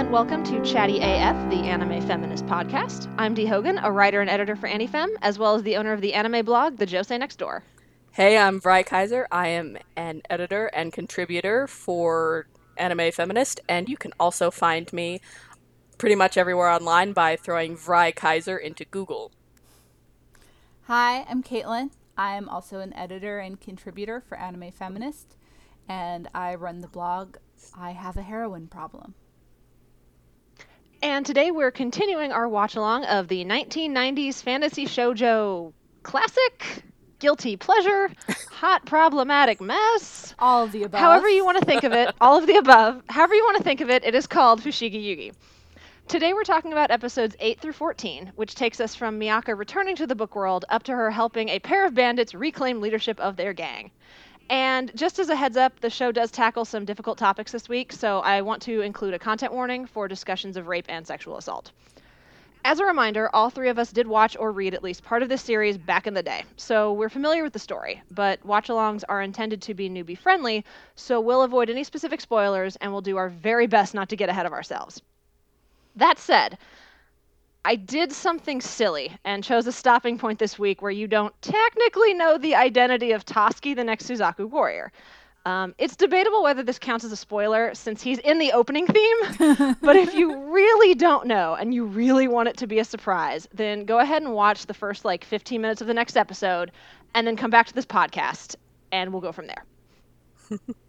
and welcome to Chatty AF, the anime feminist podcast. I'm Dee Hogan, a writer and editor for AniFem, as well as the owner of the anime blog, The Josei Next Door. Hey, I'm Vrai Kaiser. I am an editor and contributor for Anime Feminist, and you can also find me pretty much everywhere online by throwing Vrai Kaiser into Google. Hi, I'm Caitlin. I am also an editor and contributor for Anime Feminist, and I run the blog I Have a Heroine Problem. And today we're continuing our watch along of the 1990s fantasy shoujo classic, guilty pleasure, hot problematic mess. All of the above. However you want to think of it, all of the above. However you want to think of it, it is called Fushigi Yugi. Today we're talking about episodes 8 through 14, which takes us from Miaka returning to the book world up to her helping a pair of bandits reclaim leadership of their gang. And just as a heads up, the show does tackle some difficult topics this week, so I want to include a content warning for discussions of rape and sexual assault. As a reminder, all three of us did watch or read at least part of this series back in the day, so we're familiar with the story, but watch alongs are intended to be newbie friendly, so we'll avoid any specific spoilers and we'll do our very best not to get ahead of ourselves. That said, I did something silly and chose a stopping point this week where you don't technically know the identity of Tasuki, the next Suzaku warrior. Um, it's debatable whether this counts as a spoiler since he's in the opening theme, but if you really don't know and you really want it to be a surprise, then go ahead and watch the first like 15 minutes of the next episode and then come back to this podcast and we'll go from there.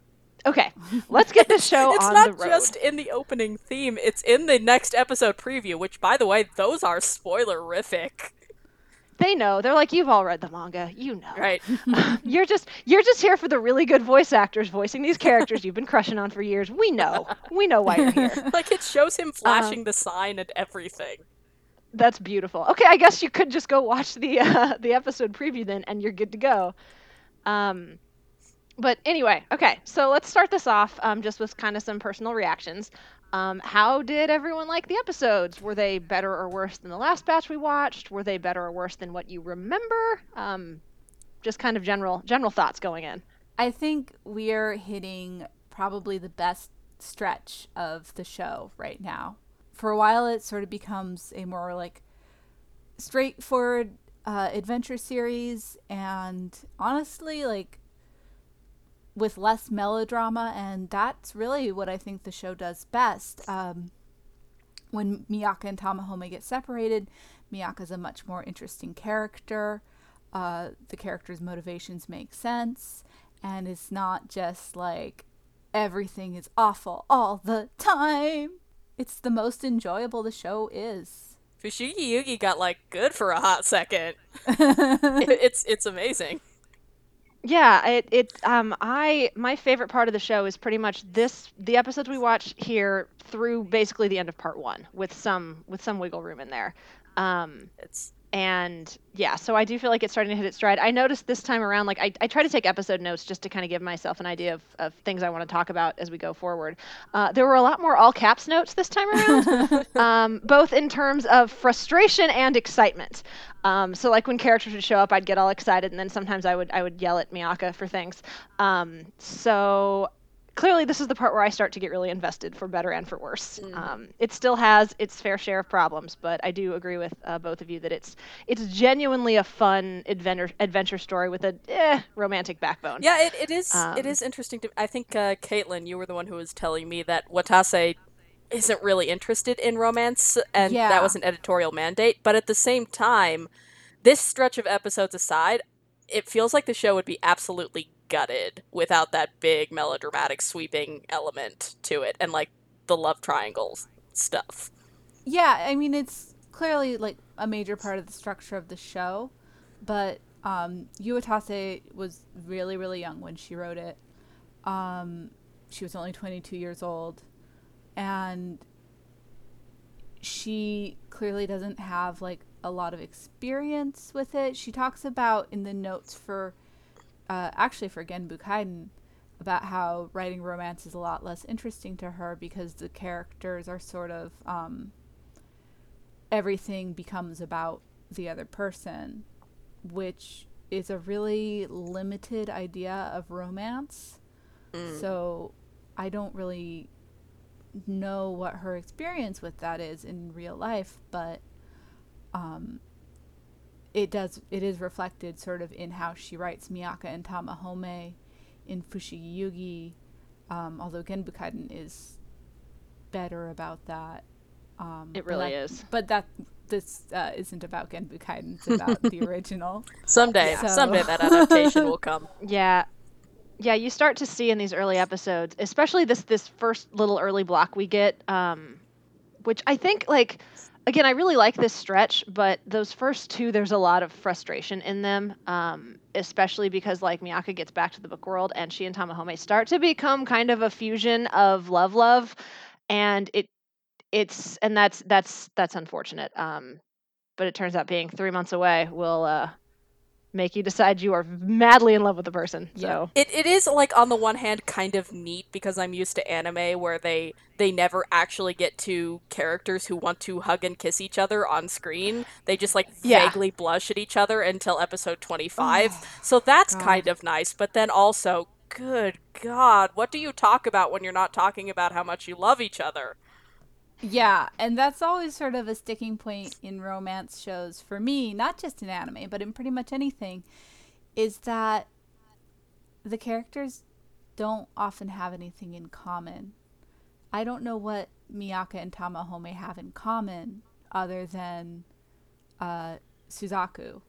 Okay, let's get this show it's on not the road. just in the opening theme, it's in the next episode preview, which, by the way, those are spoilerific. They know. They're like, you've all read the manga. You know. Right. you're just you're just here for the really good voice actors voicing these characters you've been crushing on for years. We know. We know why you're here. like, it shows him flashing Um, the sign and everything. That's beautiful. Okay, I guess you could just go watch the uh, the episode preview then, and you're good to go. Um, but anyway, okay. So let's start this off um, just with kind of some personal reactions. Um, how did everyone like the episodes? Were they better or worse than the last batch we watched? Were they better or worse than what you remember? Um, just kind of general general thoughts going in. I think we're hitting probably the best stretch of the show right now. For a while, it sort of becomes a more like straightforward uh, adventure series, and honestly, like with less melodrama, and that's really what I think the show does best. Um, when Miaka and Tamahome get separated, Miaka's a much more interesting character. Uh, the character's motivations make sense, and it's not just like everything is awful all the time. It's the most enjoyable the show is. Fushigi Yugi got, like, good for a hot second. It- it's, it's amazing. Yeah, it it um I my favorite part of the show is pretty much this the episodes we watch here through basically the end of part 1 with some with some wiggle room in there. Um It's and yeah, so I do feel like it's starting to hit its stride. I noticed this time around, like I, I try to take episode notes just to kind of give myself an idea of, of things I want to talk about as we go forward. Uh, there were a lot more all caps notes this time around, um, both in terms of frustration and excitement. Um, so like when characters would show up, I'd get all excited, and then sometimes I would I would yell at Miaka for things. Um, so clearly this is the part where I start to get really invested for better and for worse. Um, it still has its fair share of problems, but I do agree with uh, both of you that it's it's genuinely a fun adventure adventure story with a eh, romantic backbone. Yeah, it, it is. Um, it is interesting to. I think uh, Caitlin, you were the one who was telling me that Watase isn't really interested in romance, and Yeah. that was an editorial mandate. But at the same time, this stretch of episodes aside, it feels like the show would be absolutely gutted without that big melodramatic sweeping element to it, and like the love triangles stuff. Yeah, I mean it's clearly like a major part of the structure of the show, but um, Watase was really really young when she wrote it. Um, she was only 22 years old, and she clearly doesn't have like a lot of experience with it. She talks about in the notes for uh, actually for Genbu Kaiden about how writing romance is a lot less interesting to her because the characters are sort of um, everything becomes about the other person, which is a really limited idea of romance. So I don't really know what her experience with that is in real life, but um, it does it is reflected sort of in how she writes Miaka and Tamahome in Fushigi Yugi, um, although Genbu Kaiden is better about that. Um, It but really that- is. But that this uh, isn't about Genbu Kaiden; it's about the original. Someday, So- someday that adaptation will come. Yeah. Yeah, you start to see in these early episodes, especially this this first little early block we get, um, which I think like again, I really like this stretch, but those first two there's a lot of frustration in them. Um, especially because like Miaka gets back to the book world and she and Tamahome start to become kind of a fusion of love love and it it's and that's that's that's unfortunate. Um, but it turns out being three months away will uh make you decide you are madly in love with the person. Yeah. So It, it is like on the one hand kind of neat because I'm used to anime where they they never actually get to characters who want to hug and kiss each other on screen. They just like Yeah. vaguely blush at each other until episode 25. so that's God. kind of nice, but then also good god, what do you talk about when you're not talking about how much you love each other? Yeah, and that's always sort of a sticking point in romance shows for me, not just in anime, but in pretty much anything, is that the characters don't often have anything in common. I don't know what Miaka and Tamahome have in common other than uh, Suzaku.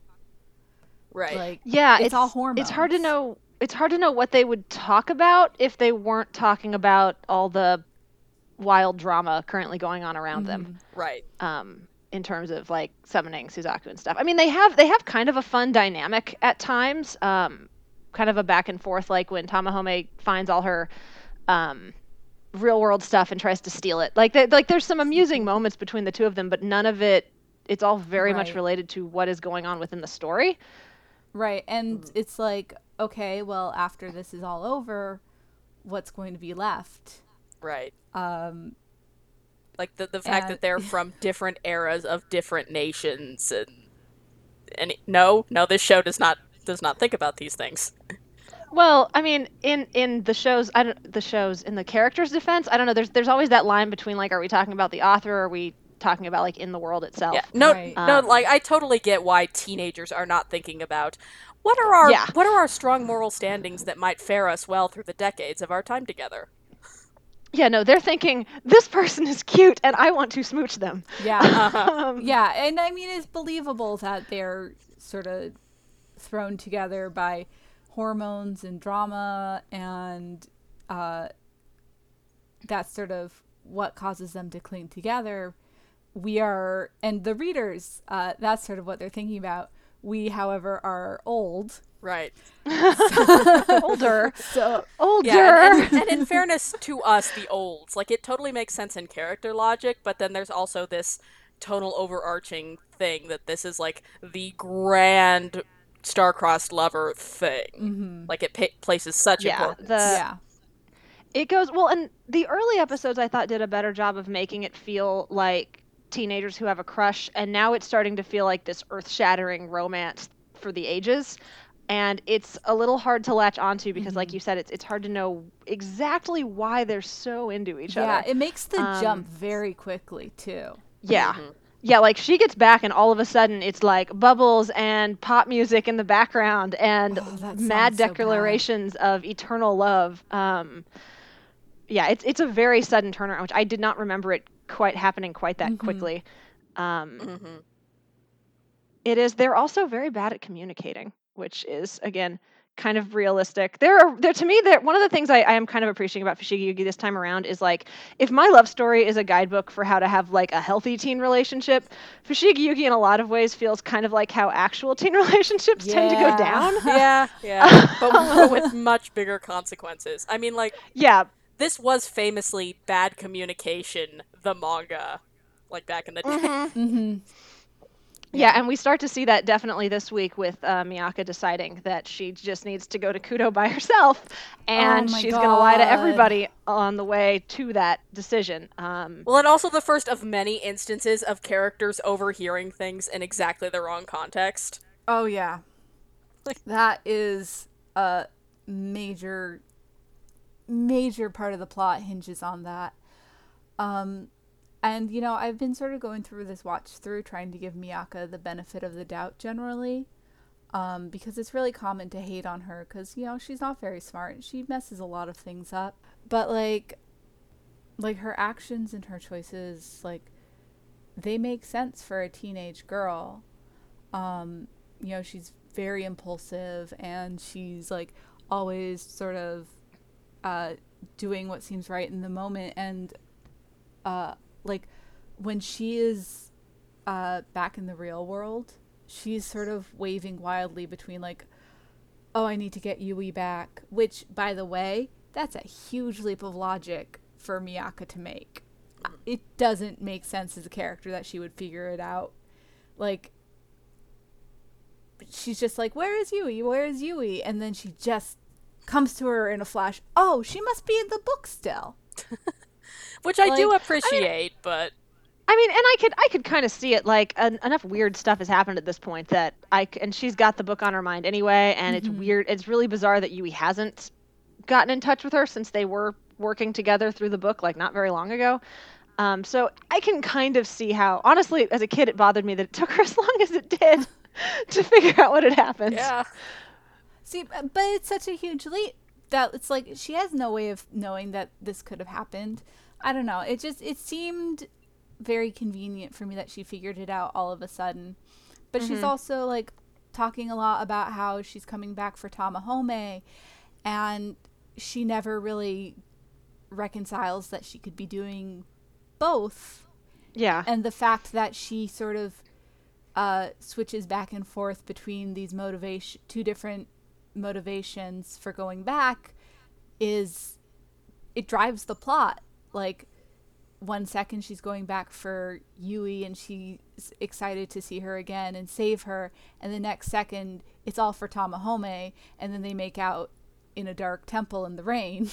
Right. Like, yeah, it's all hormones. It's hard to know. It's hard to know what they would talk about if they weren't talking about all the wild drama currently going on around them. right. um, in terms of like summoning Suzaku and stuff. I mean, they have they have kind of a fun dynamic at times, um, kind of a back and forth, like when Tamahome finds all her um, real world stuff and tries to steal it. Like, they, like there's some amusing moments between the two of them, but none of it. It's all very much related to what is going on within the story. Right, and it's like, okay, well, after this is all over, what's going to be left? Right. Um, Like the the fact And- that they're from different eras of different nations and and no, no, this show does not does not think about these things. Well, I mean, in in the shows, I don't the shows in the characters' defense. I don't know. There's there's always that line between like, are we talking about the author? or Are we talking about like in the world itself? Yeah. No, Right. no, Um, like I totally get why teenagers are not thinking about what are our Yeah. what are our strong moral standings that might fare us well through the decades of our time together. Yeah, no, they're thinking this person is cute and I want to smooch them. yeah. Um, Yeah, and I mean it's believable that they're sort of thrown together by hormones and drama, and uh, that's sort of what causes them to cling together. We are, and the readers, uh, that's sort of what they're thinking about. We, however, are old, Right. older, so older. Yeah, and, and, and in fairness to us, the olds, like it totally makes sense in character logic, but then there's also this tonal overarching thing that this is like the grand star-crossed lover thing. Mm-hmm. Like it pa- places such Yeah, importance. the- yeah, it goes well, and the early episodes I thought did a better job of making it feel like teenagers who have a crush, and now it's starting to feel like this earth-shattering romance for the ages. And it's a little hard to latch onto because, like you said, it's it's hard to know exactly why they're so into each yeah. other. Yeah, it makes the Um, jump very quickly too. Yeah. Yeah, like she gets back and all of a sudden it's like bubbles and pop music in the background and Oh, mad sounds so declarations of eternal love. Um yeah, it's it's a very sudden turnaround, which I did not remember it quite happening quite that Mm-hmm. quickly. Um Mhm. it is they're also very bad at communicating, which is again kind of realistic. There are there to me that one of the things I, I am kind of appreciating about Fushigi Yugi this time around is like if my love story is a guidebook for how to have like a healthy teen relationship, Fushigi Yugi in a lot of ways feels kind of like how actual teen relationships tend to go down. Yeah, yeah, but, but with much bigger consequences. I mean, like Yeah. this was famously bad communication, the manga, like back in the day. Mm-hmm. Yeah, and we start to see that definitely this week with uh, Miaka deciding that she just needs to go to Kutou by herself, and my she's going to lie to everybody on the way to that decision. Um, Well, and also the first of many instances of characters overhearing things in exactly the wrong context. Oh yeah. Like that is a major major part of the plot hinges on that. Um, and you know, I've been sort of going through this watch through, trying to give Miaka the benefit of the doubt generally, um, because it's really common to hate on her because you know she's not very smart. She messes a lot of things up, but like, like her actions and her choices, like, they make sense for a teenage girl. Um, you know, she's very impulsive and she's like always sort of uh, doing what seems right in the moment and uh, like when she is uh, back in the real world she's sort of waving wildly between like oh i need to get yui back which by the way that's a huge leap of logic for miaka to make. It doesn't make sense as a character that she would figure it out. Like she's just like where is yui? Where is yui? And then she just comes to her in a flash oh she must be in the book still Which I do Like, appreciate, but I mean, and I could I could kind of see it like en- enough weird stuff has happened at this point that I c- and she's got the book on her mind anyway, and it's weird. It's really bizarre that Yui hasn't gotten in touch with her since they were working together through the book like not very long ago. Um, so I can kind of see how, honestly, as a kid, it bothered me that it took her as long as it did to figure out what had happened. yeah. See, but it's such a huge leap that it's like she has no way of knowing that this could have happened. I don't know. It just it seemed very convenient for me that she figured it out all of a sudden. But she's also like talking a lot about how she's coming back for Tamahome and she never really reconciles that she could be doing both Yeah. and the fact that she sort of uh, switches back and forth between these motivation two different motivations for going back is it drives the plot like one second she's going back for Yui and she's excited to see her again and save her and the next second it's all for Tamahome and then they make out in a dark temple in the rain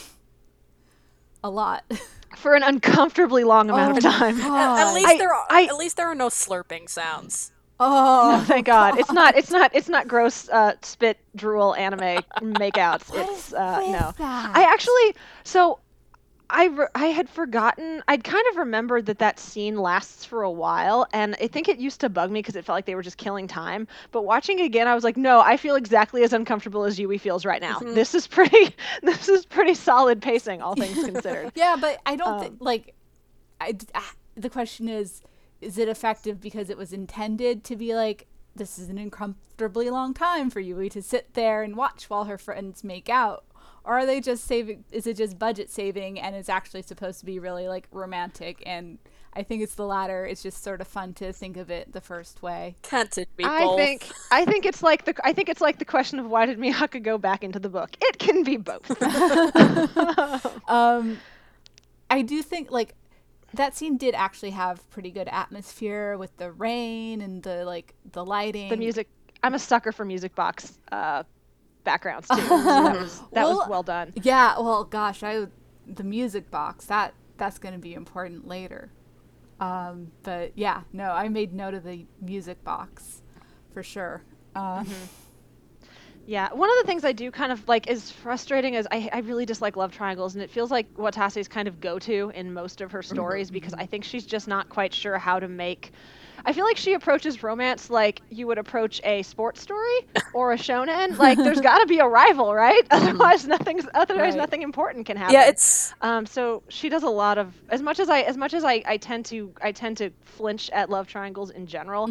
a lot For an uncomfortably long amount of Oh my time. At, at least I- there are I- at least there are no slurping sounds. oh Oh, thank God! It's not. It's not. It's not gross uh, spit drool anime makeouts. What It's uh, no. that? I actually. So, I re- I had forgotten. I'd kind of remembered that that scene lasts for a while, and I think it used to bug me because it felt like they were just killing time. But watching it again, I was like, no, I feel exactly as uncomfortable as Yui feels right now. Mhm. This is pretty. This is pretty solid pacing, all things considered. Yeah, but I don't think Um, like I d- ah, the question is is it effective because it was intended to be like this is an uncomfortably long time for Yui to sit there and watch while her friends make out or are they just saving is it just budget saving and it's actually supposed to be really like romantic and I think it's the latter. It's just sort of fun to think of it the first way. Can't it be I both? think I think it's like the I think it's like the question of why did Miaka go back into the book? It can be both. um i do think like that scene did actually have pretty good atmosphere with the rain and the like the lighting the music i'm a sucker for music box uh backgrounds too. So that was that was Well, well done. yeah well gosh i the music box that that's going to be important later. Um but yeah no i made note of the music box for sure. Uh, yeah one of the things i do kind of like is frustrating as i, I really dislike love triangles and it feels like Watase's kind of go-to in most of her stories because i think she's just not quite sure how to make I feel like she approaches romance like you would approach a sports story or a shonen. Like there's got to be a rival, right? Otherwise, nothing's otherwise Right. nothing important can happen. Yeah, it's Um, so she does a lot of as much as I as much as I, I tend to I tend to flinch at love triangles in general.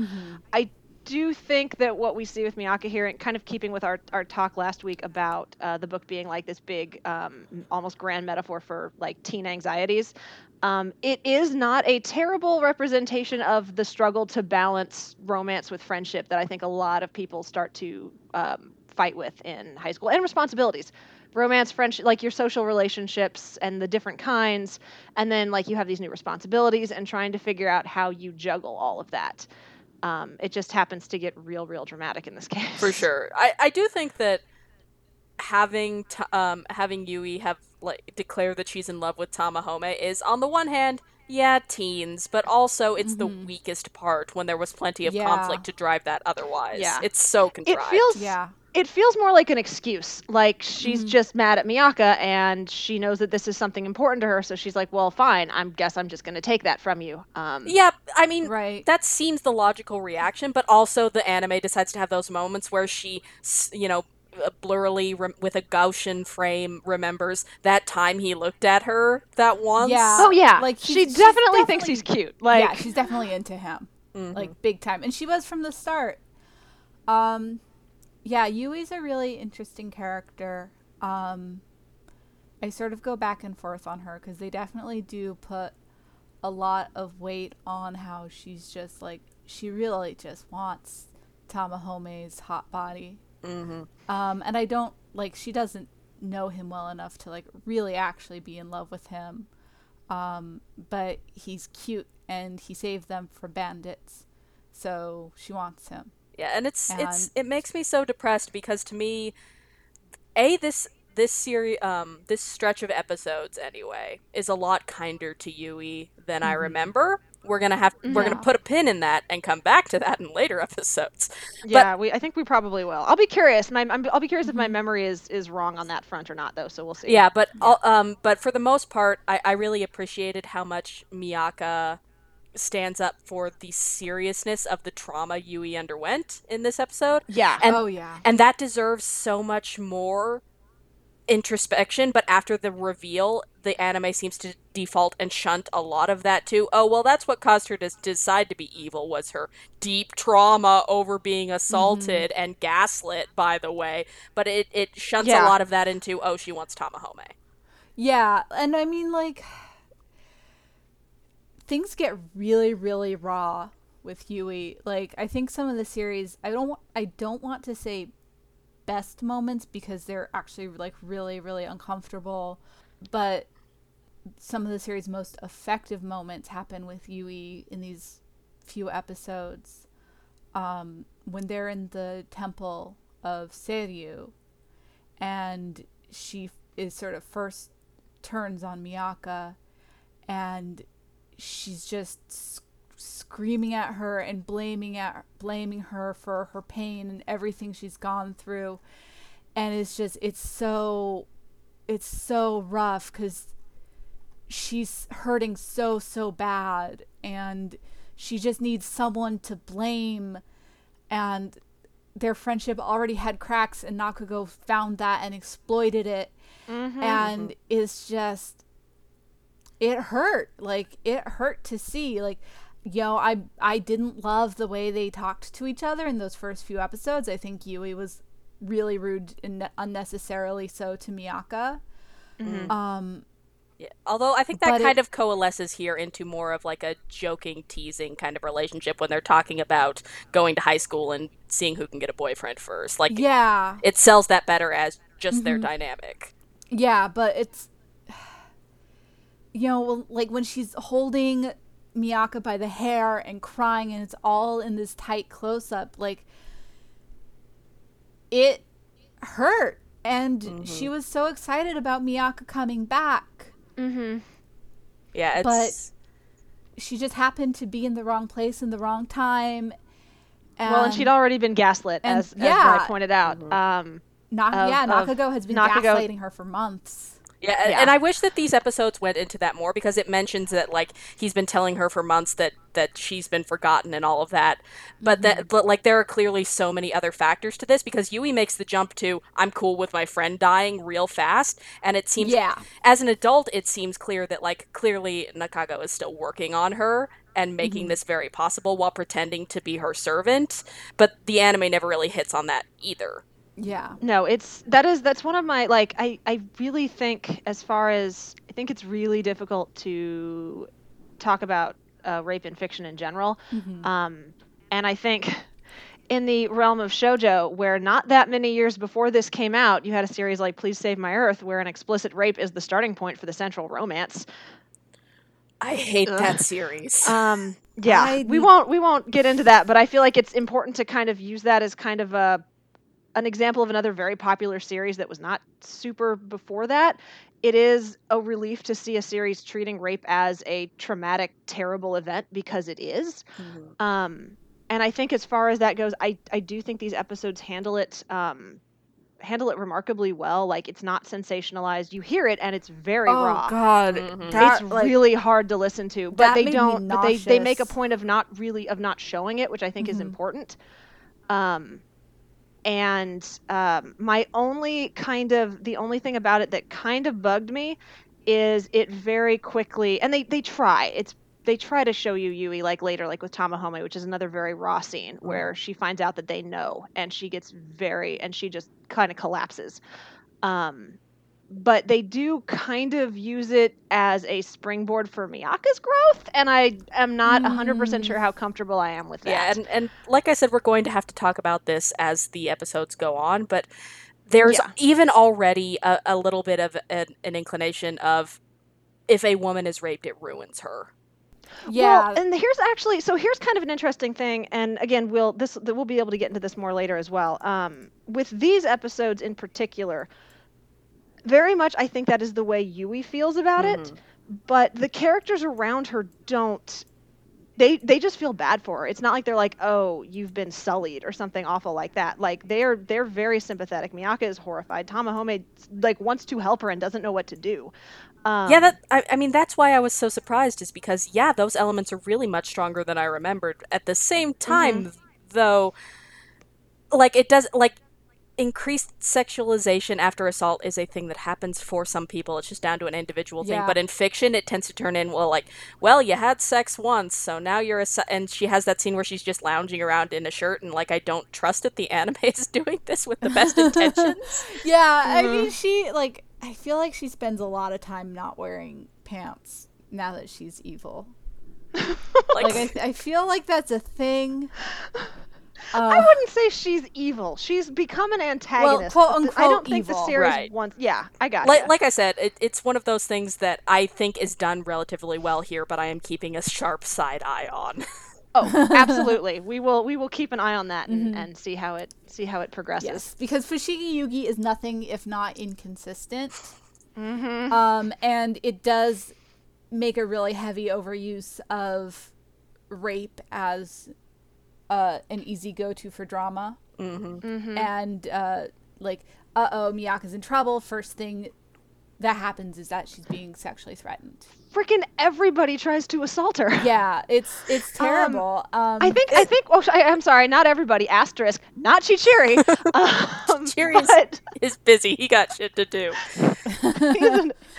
I do think that what we see with Miaka here, and kind of keeping with our, our talk last week about uh, the book being like this big, um, almost grand metaphor for like teen anxieties, um, it is not a terrible representation of the struggle to balance romance with friendship that I think a lot of people start to um, fight with in high school and responsibilities. Romance friendship like your social relationships and the different kinds and then like you have these new responsibilities and trying to figure out how you juggle all of that. Um, it just happens to get real real dramatic in this case. For sure. I I do think that having t- um having Yui have like declare that she's in love with Tamahome is on the one hand yeah, teens, but also it's the Mhm. weakest part when there was plenty of Yeah. conflict to drive that otherwise. Yeah. It's so It feels Yeah. it feels more like an excuse. Like she's Mhm. just mad at Miaka and she knows that this is something important to her, so she's like, "Well, fine. I guess I'm just going to take that from you." Um Yeah, I mean, Right. that seems the logical reaction, but also the anime decides to have those moments where she, s- you know, blurrily rem- with a Gaussian frame remembers that time he looked at her that once. Yeah. Oh yeah. Like, she she's- she's definitely thinks he's cute. Like yeah, she's definitely into him. Mhm. Like big time. And she was from the start. Um yeah, Yui's a really interesting character. Um I sort of go back and forth on her cuz they definitely do put a lot of weight on how she's just like she really just wants Tamahome's hot body. Mhm. Um, and I don't like she doesn't know him well enough to like really actually be in love with him. Um, but he's cute and he saved them from bandits, so she wants him. Yeah, and it's it's it makes me so depressed because to me, a this this series um this stretch of episodes anyway is a lot kinder to Yui than I Mhm. remember. We're gonna have we're Yeah. gonna put a pin in that and come back to that in later episodes. yeah, we I think we probably will. I'll be curious. My I'm, I'll be curious if my Mhm. memory is is wrong on that front or not though, so we'll see. Yeah, but all- um, but for the most part, I, I really appreciated how much Miaka stands up for the seriousness of the trauma Yui underwent in this episode, Yeah. And- oh yeah. and that deserves so much more introspection. But after the reveal, the anime seems to default and shunt a lot of that to, oh well, that's what caused her to decide to be evil was her deep trauma over being assaulted mm-hmm. and gaslit. By the way, but it it shunts Yeah. a lot of that into, oh, she wants Tamahome. Yeah, and I mean like things get really really raw with Yui. Like I think some of the series I don't I don't want to say best moments because they're actually like really really uncomfortable, but some of the series most effective moments happen with Yui in these few episodes. Um, when they're in the temple of Seiryu and she is sort of first turns on Miaka and she's just screaming at her and blaming at blaming her for her pain and everything she's gone through. And it's just it's so it's so rough cuz she's hurting so so bad. And she just needs someone to blame. And their friendship already had cracks and Nakago found that and exploited it. Mhm. and it's just it hurt. Like it hurt to see. Like yo i i didn't love the way they talked to each other in those first few episodes i think yui was really rude and unnecessarily so to miaka Mhm. um Yeah. Although I think that But it- kind of coalesces here into more of like a joking, teasing kind of relationship when they're talking about going to high school and seeing who can get a boyfriend first. Like yeah it sells that better as just their Mhm. dynamic. yeah but it's you know like when she's holding miaka by the hair and crying and it's all in this tight close up like it hurt and she was so excited about miaka coming back Mm-hmm. Yeah, it's But she just happened to be in the wrong place in the wrong time well, and she'd already been gaslit, and- as, as yeah. I pointed out. Um, Na- of- yeah nakago has been Nakago- gaslighting her for months yeah, Yeah. and I wish that these episodes went into that more because it mentions that like he's been telling her for months that that she's been forgotten and all of that. But that mm-hmm. but like there are clearly so many other factors to this because Yui makes the jump to I'm cool with my friend dying real fast and it seems yeah as an adult, it seems clear that like clearly Nakago is still working on her and making mm-hmm. this very possible while pretending to be her servant. But the anime never really hits on that either. Yeah no, it's that is that's one of my like I I really think as far as I think it's really difficult to talk about uh, rape in fiction in general. Mhm. Um, and I think in the realm of shojo, where not that many years before this came out, you had a series like Please Save My Earth, where an explicit rape is the starting point for the central romance. I hate Ugh. that series. Um, yeah, I we won't we won't get into that, but I feel like it's important to kind of use that as kind of a an example of another very popular series that was not super before that. It is a relief to see a series treating rape as a traumatic, terrible event because it is. Mhm. Um, and I think as far as that goes, I I do think these episodes handle it um, handle it remarkably well. Like it's not sensationalized. You hear it and it's very oh raw. God, Mhm. that, it's like, really hard to listen to, but that they made don't. But they they make a point of not really of not showing it, which I think is Mhm. important. Um, and um, my only kind of the only thing about it that kind of bugged me is it very quickly and they they try. It's they try to show you Yui like later like with Tamahome which is another very raw scene where she finds out that they know and she gets very and she just kind of collapses. Um but they do kind of use it as a springboard for Miaka's growth and I am not 100% Mm. sure how comfortable I am with that. Yeah, and, and like I said, we're going to have to talk about this as the episodes go on, but there's Yeah. even already a, a little bit of an, an inclination of if a woman is raped, it ruins her. yeah, Well, and here's actually so here's kind of an interesting thing, and again, we'll this we'll be able to get into this more later as well. Um, with these episodes in particular, very much I think that is the way Yui feels about it, Mhm. but the characters around her don't. They they just feel bad for her. It's not like they're like, oh, you've been sullied or something awful like that. Like they're they're very sympathetic. Miaka is horrified. Tamahome like wants to help her and doesn't know what to do. Um, yeah, that I, I mean that's why I was so surprised is because yeah, those elements are really much stronger than I remembered. At the same time, though, like it does like increased sexualization after assault is a thing that happens for some people. It's just down to an individual thing. Yeah. But in fiction, it tends to turn in well, like, well, you had sex once, so now you're a. se-" And she has that scene where she's just lounging around in a shirt, and like, I don't trust that the anime is doing this with the best intentions. yeah. I Mhm. mean, she like I feel like she spends a lot of time not wearing pants now that she's evil. Like, Like I, th- I feel like that's a thing. I Uh, wouldn't say she's evil. She's become an antagonist. quote, but the- I don't unquote, think the series Right. wants. Yeah, I got like, ya. like I said, it, it's one of those things that I think is done relatively well here, but I am keeping a sharp side eye on. Oh, absolutely. we will. We will keep an eye on that and, Mhm. and see how it see how it progresses. yes, because Fushigi Yugi is nothing if not inconsistent. Mm-hmm. Um, and it does make a really heavy overuse of rape as uh, an easy go-to for drama. hmm Mm-hmm. and uh, like uh oh miaka's in trouble first thing that happens is that she's being sexually threatened Freaking everybody tries to assault her. yeah it's it's terrible um, I think. I think. Oh, I, I'm sorry. Not everybody. Asterisk. Not Chichiri. um, Chichiri's- but He's busy. He got shit to do.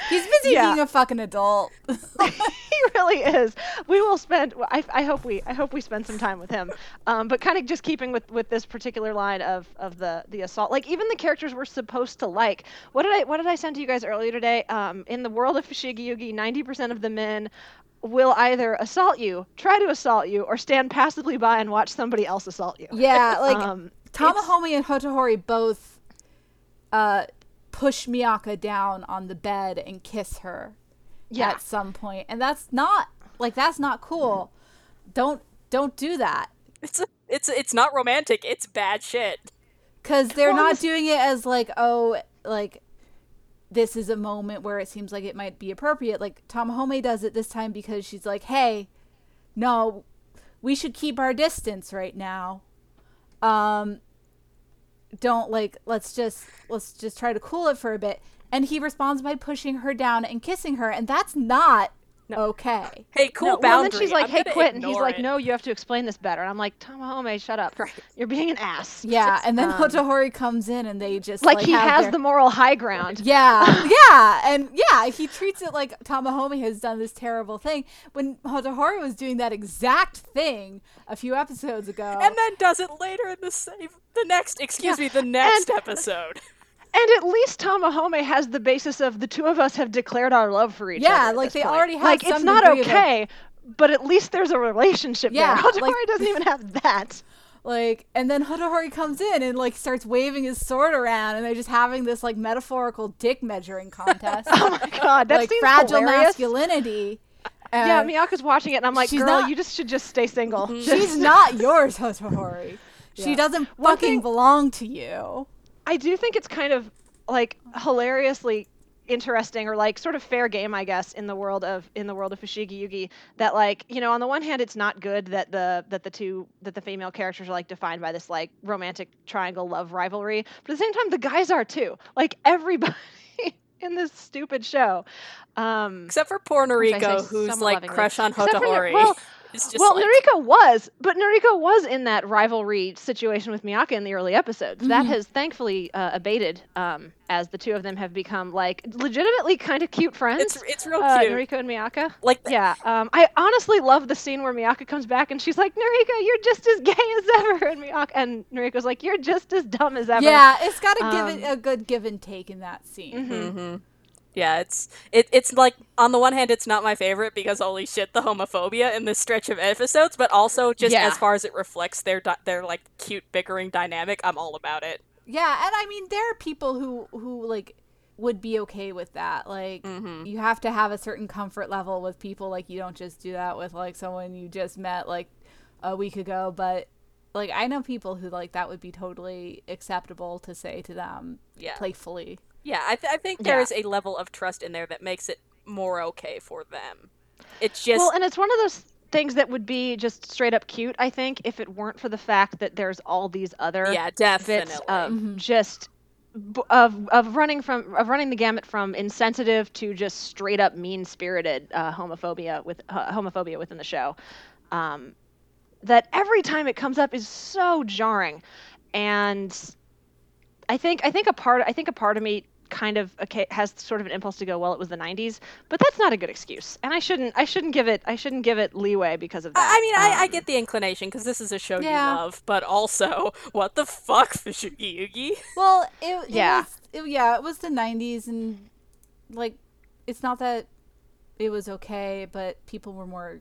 He's busy Yeah. being a fucking adult he really is. We will spend. I, I hope we. I hope we spend some time with him. Um, but kind of just keeping with with this particular line of of the the assault. Like even the characters we're supposed to like. What did I What did I send to you guys earlier today? Um, in the world of Fushigi Yugi, ninety percent of the men will either assault you, try to assault you, or stand passively by and watch somebody else assault you. yeah like um, and hotohori both uh push miaka down on the bed and kiss her Yeah. at some point. and that's not like that's not cool don't don't do that It's a, it's it's not romantic. It's bad shit. because they're Well, not doing it as like oh like this is a moment where it seems like it might be appropriate like tamahome does it this time because she's like hey no we should keep our distance right now um don't like let's just let's just try to cool it for a bit. And he responds by pushing her down and kissing her. And that's not okay Hey, cool no, well, boundary. then she's like, I'm "Hey, gonna quit!" And he's ignore like, "No, you have to explain this better." And I'm like, "Tamahome, shut up! Right. You're being an ass." yeah and then Um, hotohori comes in and they just Like, like, he has their- the moral high ground. Yeah, yeah, and yeah, he treats it like Tamahome has done this terrible thing when Hotohori was doing that exact thing a few episodes ago. and then does it later in the same the next excuse Yeah, me the next and- episode. And at least Tamahome has the basis of the two of us have declared our love for each other. Yeah, like, they point. already have Like it's not okay, but at least there's a relationship Yeah, there. Like- doesn't even have that. like, and then Hotohori comes in and like starts waving his sword around, and they're just having this like metaphorical dick measuring contest, Oh my god, that like seems fragile hilarious. masculinity. Yeah, Miaka's watching it, and I'm like, "Girl, not- you just should just stay single." she's not yours, Hotohori. She Yeah. doesn't One fucking thing- belong to you. I do think it's kind of like hilariously interesting or like sort of fair game I guess in the world of in the world of Fushigi Yugi that like you know on the one hand it's not good that the that the two that the female characters are like defined by this like romantic triangle love rivalry but at the same time the guys are too like everybody in this stupid show um Except for poor Which I say Nuriko, who's like lovingly. crush on Hotohori. well, well, like, Nuriko was, but Nuriko was in that rivalry situation with Miaka in the early episodes. That Mhm. has thankfully uh, abated um, as the two of them have become like legitimately kind of cute friends. it's it's real uh, cute. Nuriko and Miaka. like Yeah, um, I honestly love the scene where Miaka comes back and she's like, "Nuriko, you're just as gay as ever," and Miaka and Nuriko's like, "You're just as dumb as ever." Yeah, it's got to give it Um, a good give and take in that scene. Mhm. hmm Yeah, it's it, it's like on the one hand, it's not my favorite because holy shit, the homophobia in this stretch of episodes, but also just Yeah. as far as it reflects their di- their like cute bickering dynamic, I'm all about it. Yeah, and I mean there are people who who like would be okay with that. Like Mhm. you have to have a certain comfort level with people. Like you don't just do that with like someone you just met like a week ago. But like I know people who like that would be totally acceptable to say to them Yeah, playfully. Yeah. I, th- I think Yeah. there is a level of trust in there that makes it more okay for them. It's just Well, and it's one of those things that would be just straight up cute, I think, if it weren't for the fact that there's all these other yeah, bits definitely. of Mhm. just of of running from of running the gamut from insensitive to just straight up mean spirited uh, homophobia with uh, homophobia within the show. Um, that every time it comes up is so jarring, and I think I think a part I think a part of me kind of okay, has sort of an impulse to go well it was the 90s but that's not a good excuse and i shouldn't i shouldn't give it i shouldn't give it leeway because of that I, I mean, I, I Um, get the inclination because this is a show Yeah. you love, but also, what the fuck, Fushigi Yugi? Well, it, it Yeah. was it, yeah, it was the '90s, and like it's not that it was okay, but people were more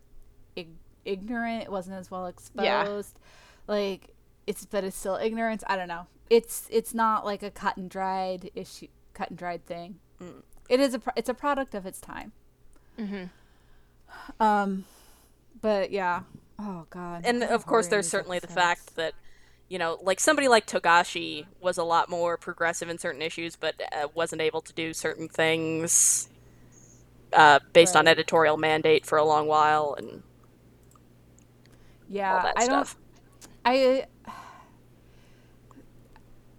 ig- ignorant. It wasn't as well exposed. Like it's but it's still ignorance. I don't know. It's it's not like a cut and dried issue, cut and dried thing. Mm. It is a pro- it's a product of its time. mhm. Um, but yeah. Oh god. and of course there's these certainly the episodes. fact that you know like somebody like togashi was a lot more progressive in certain issues but uh, wasn't able to do certain things uh, based on editorial mandate for a long while and Yeah, all that I don't. stuff I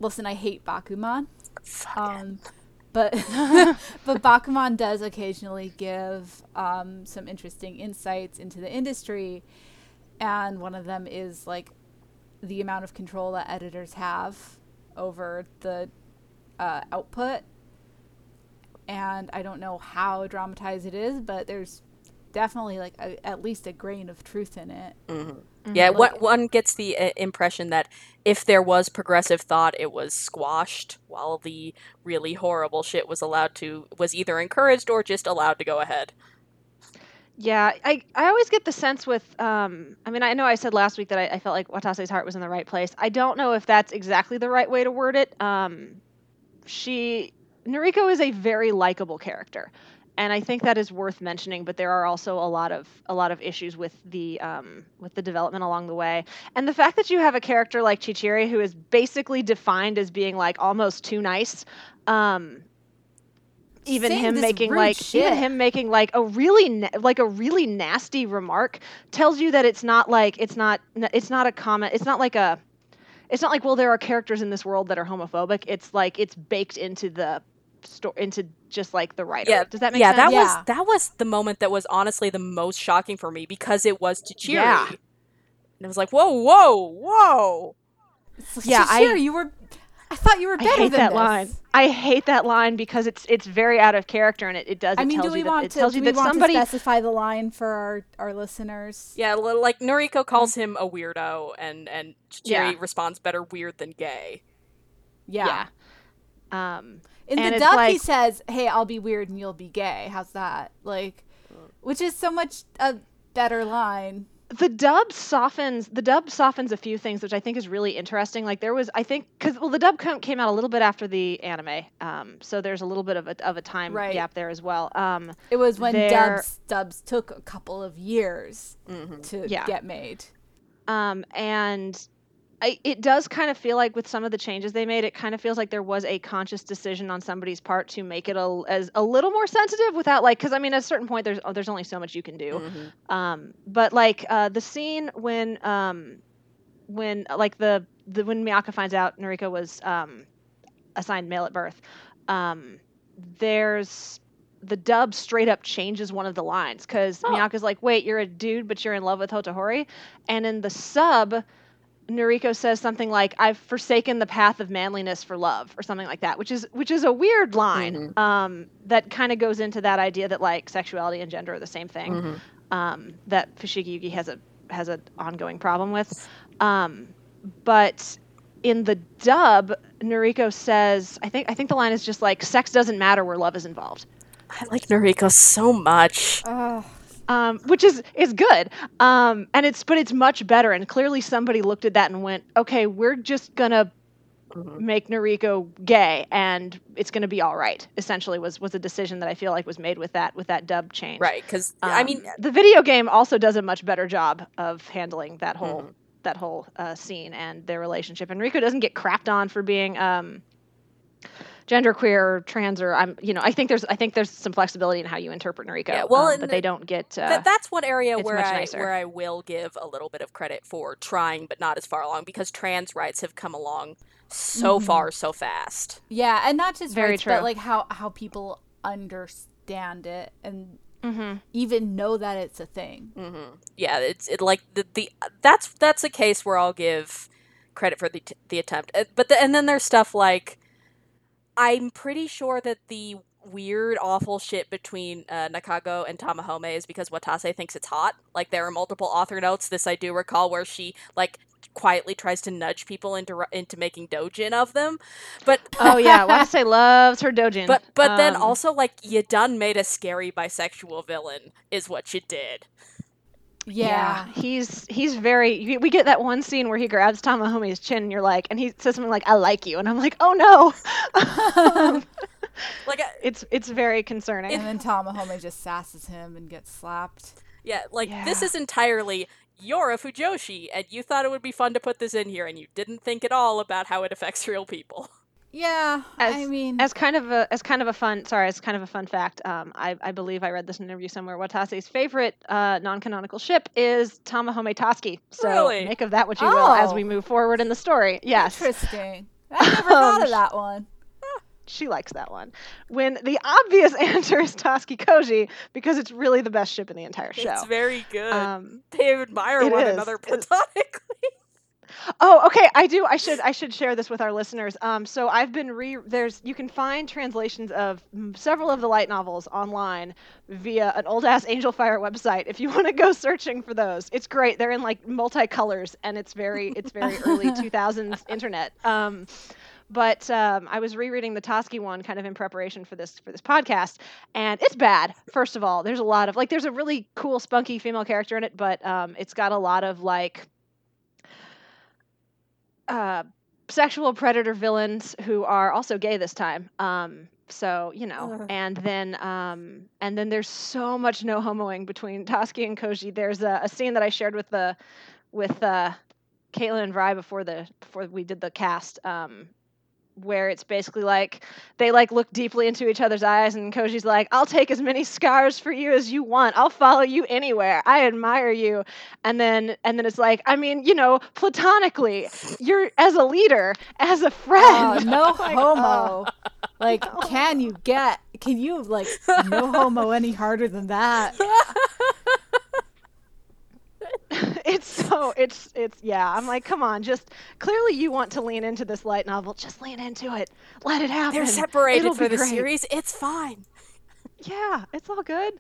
listen. I hate Bakuman. Fuck. Um, but but Bakuman does occasionally give um, some interesting insights into the industry, and one of them is like the amount of control that editors have over the uh, output. And I don't know how dramatized it is, but there's definitely like a, at least a grain of truth in it. Mhm. yeah one, one gets the uh, impression that if there was progressive thought it was squashed while the really horrible shit was allowed to was either encouraged or just allowed to go ahead Yeah, I, I always get the sense with um I mean I know I said last week that I, I felt like Watase's heart was in the right place. I don't know if that's exactly the right way to word it. Um she Nuriko is a very likable character. And I think that is worth mentioning, but there are also a lot of a lot of issues with the um, with the development along the way, and the fact that you have a character like Chichiri who is basically defined as being like almost too nice, um, even Saying him making like shit. even him making like a really na- like a really nasty remark tells you that it's not like it's not it's not a comment it's not like a it's not like well there are characters in this world that are homophobic it's like it's baked into the sto- into just like the writer Yeah, does that make yeah, sense that Yeah. was that was the moment that was honestly the most shocking for me because it was Chichiri. Yeah. And it was like, whoa, whoa, whoa. Yeah, I- you were. I thought you were better I hate than that this. line. I hate that line because it's it's very out of character and it, it does. I it mean, do we you that, want to? tells Do you we that want somebody to specify the line for our our listeners? Yeah, li- like Nuriko calls him a weirdo, and and Chichiri Yeah. responds better weird than gay. Yeah. yeah. Um, In And the it's dub, he says, "Hey, I'll be weird and you'll be gay." How's that? Like, which is so much a better line. the dub softens the dub softens a few things which i think is really interesting like there was i think because well the dub came out a little bit after the anime um, so there's a little bit of a, of a time Right. gap there as well um, It was when There- dubs dubs took a couple of years hmm to Yeah. get made. um, and I, it does kind of feel like with some of the changes they made, it kind of feels like there was a conscious decision on somebody's part to make it a, as a little more sensitive without like, because I mean, at a certain point, there's oh, there's only so much you can do. Mhm. Um, but like uh, the scene when um, when like the, the when Miaka finds out Nuriko was um, assigned male at birth, um, there's the dub straight up changes one of the lines because Oh. Miaka's like, "Wait, you're a dude, but you're in love with Hotohori," and in the sub, Nuriko says something like, "I've forsaken the path of manliness for love," or something like that, which is which is a weird line um, that kind of goes into that idea that like sexuality and gender are the same thing Mhm. um, that Fushigi Yugi has a has an ongoing problem with. Um, but in the dub, Nuriko says, I think I think the line is just like, "Sex doesn't matter where love is involved," I like Nuriko so much. Oh, um, which is is good. Um, and it's but it's much better. And clearly somebody looked at that and went, "Okay, we're just gonna." Mhm. make Nuriko gay and it's going to be all right essentially was was a decision that I feel like was made with that with that dub change. Right, because I mean, Um, the video game also does a much better job of handling that whole Mhm. that whole uh, scene and their relationship. And Rico doesn't get crapped on for being um, genderqueer or trans or I'm you know I think there's I think there's some flexibility in how you interpret Nuriko. Yeah, well, um, but the- they don't get. Uh, That, that's one area where I nicer. where I will give a little bit of credit for trying, but not as far along because trans rights have come along so Mhm. far so fast. yeah, and not just Very rights, true. but like how how people understand it and mhm. even know that it's a thing. hmm Yeah, it's it like the, the that's that's a case where I'll give credit for the the attempt, Uh, but the, and then there's stuff like I'm pretty sure that the weird awful shit between uh, Nakago and Tamahome is because Watase thinks it's hot. Like there are multiple author notes. This I do recall where she like quietly tries to nudge people into into making dojin of them, but Oh yeah, Watase loves her dojin. but but then Um, also like you done made a scary bisexual villain is what you did. Yeah. he's he's very. we- We get that one scene where he grabs Tamahome's chin, and you're like, and he says something like, "I like you," and I'm like, "Oh no." Um, Like uh, it's it's very concerning. And then Tamahome just sasses him and gets slapped. Yeah, like this is entirely you're a Fujoshi, and you thought it would be fun to put this in here, and you didn't think at all about how it affects real people. Yeah, As- I mean, as kind of a as kind of a fun sorry as kind of a fun fact um, I, I believe i read this in an interview somewhere watase's favorite uh, non-canonical ship is tamahome Tasuki so Really? make of that what you will as Oh. we move forward in the story yes interesting. I never thought of that one. she likes that one when the obvious answer is Tasuki koji because it's really the best ship in the entire show It's very good. um, they admire one is. another platonically. Oh, okay. I do. I should. I should share this with our listeners. Um, so I've been re. There's. You can find translations of several of the light novels online via an old ass Angel Fire website. If you want to go searching for those, it's great. They're in like multicolors, and it's very. It's very early 2000s internet. Um, but um, I was rereading the Tasuki one kind of in preparation for this for this podcast, and it's bad. First of all, there's a lot of like there's a really cool spunky female character in it, but um, it's got a lot of like uh, sexual predator villains who are also gay this time. Um, so you know, Ugh. and then um, and then there's so much no homoing between Tasuki and Koji. There's a, a scene that I shared with the with uh, Caitlin and Vrai before the before we did the cast. Um, where it's basically like they like look deeply into each other's eyes and Koji's like, I'll take as many scars for you as you want. I'll follow you anywhere. I admire you. And then and then it's like, I mean, you know, platonically, you're as a leader, as a Oh, friend. no Like, homo. Oh, like, No. can you get? Can you like no homo any harder than that? it's so it's it's yeah. I'm like, come on, just clearly you want to lean into this light novel. Just lean into it. Let it happen. They're separated It'll for the great. series. It's fine. Yeah, it's all good.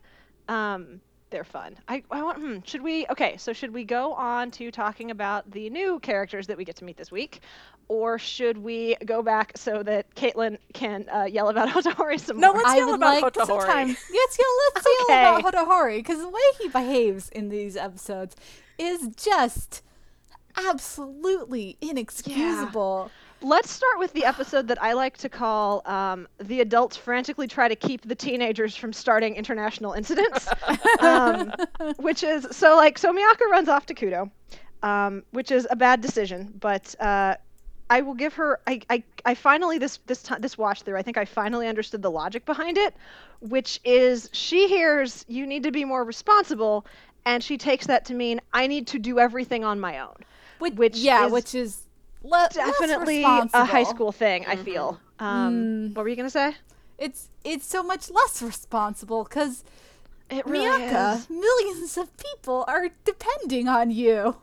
Um, they're fun. I, I want. Hmm, should we? Okay, so should we go on to talking about the new characters that we get to meet this week, or should we go back so that Caitlin can uh, yell about Hotori some No, more? No, let's I yell about like Hotohori. sometime. Yes, yeah, let's Okay. yell about Hotohori because the way he behaves in these episodes is just absolutely inexcusable. Let's start with the episode that I like to call um, "The Adults Frantically Try to Keep the Teenagers from Starting International Incidents," um, which is so like so Miaka runs off to Kutou. um, which is a bad decision. But uh, I will give her. I, I, I finally this this time this watch through. I think I finally understood the logic behind it, which is she hears you need to be more responsible, and she takes that to mean I need to do everything on my own. Which, Which yeah, is which is le- Definitely less a high school thing. I feel. Um, What were you gonna say? It's it's so much less responsible because It Miaka, millions of people are depending on you.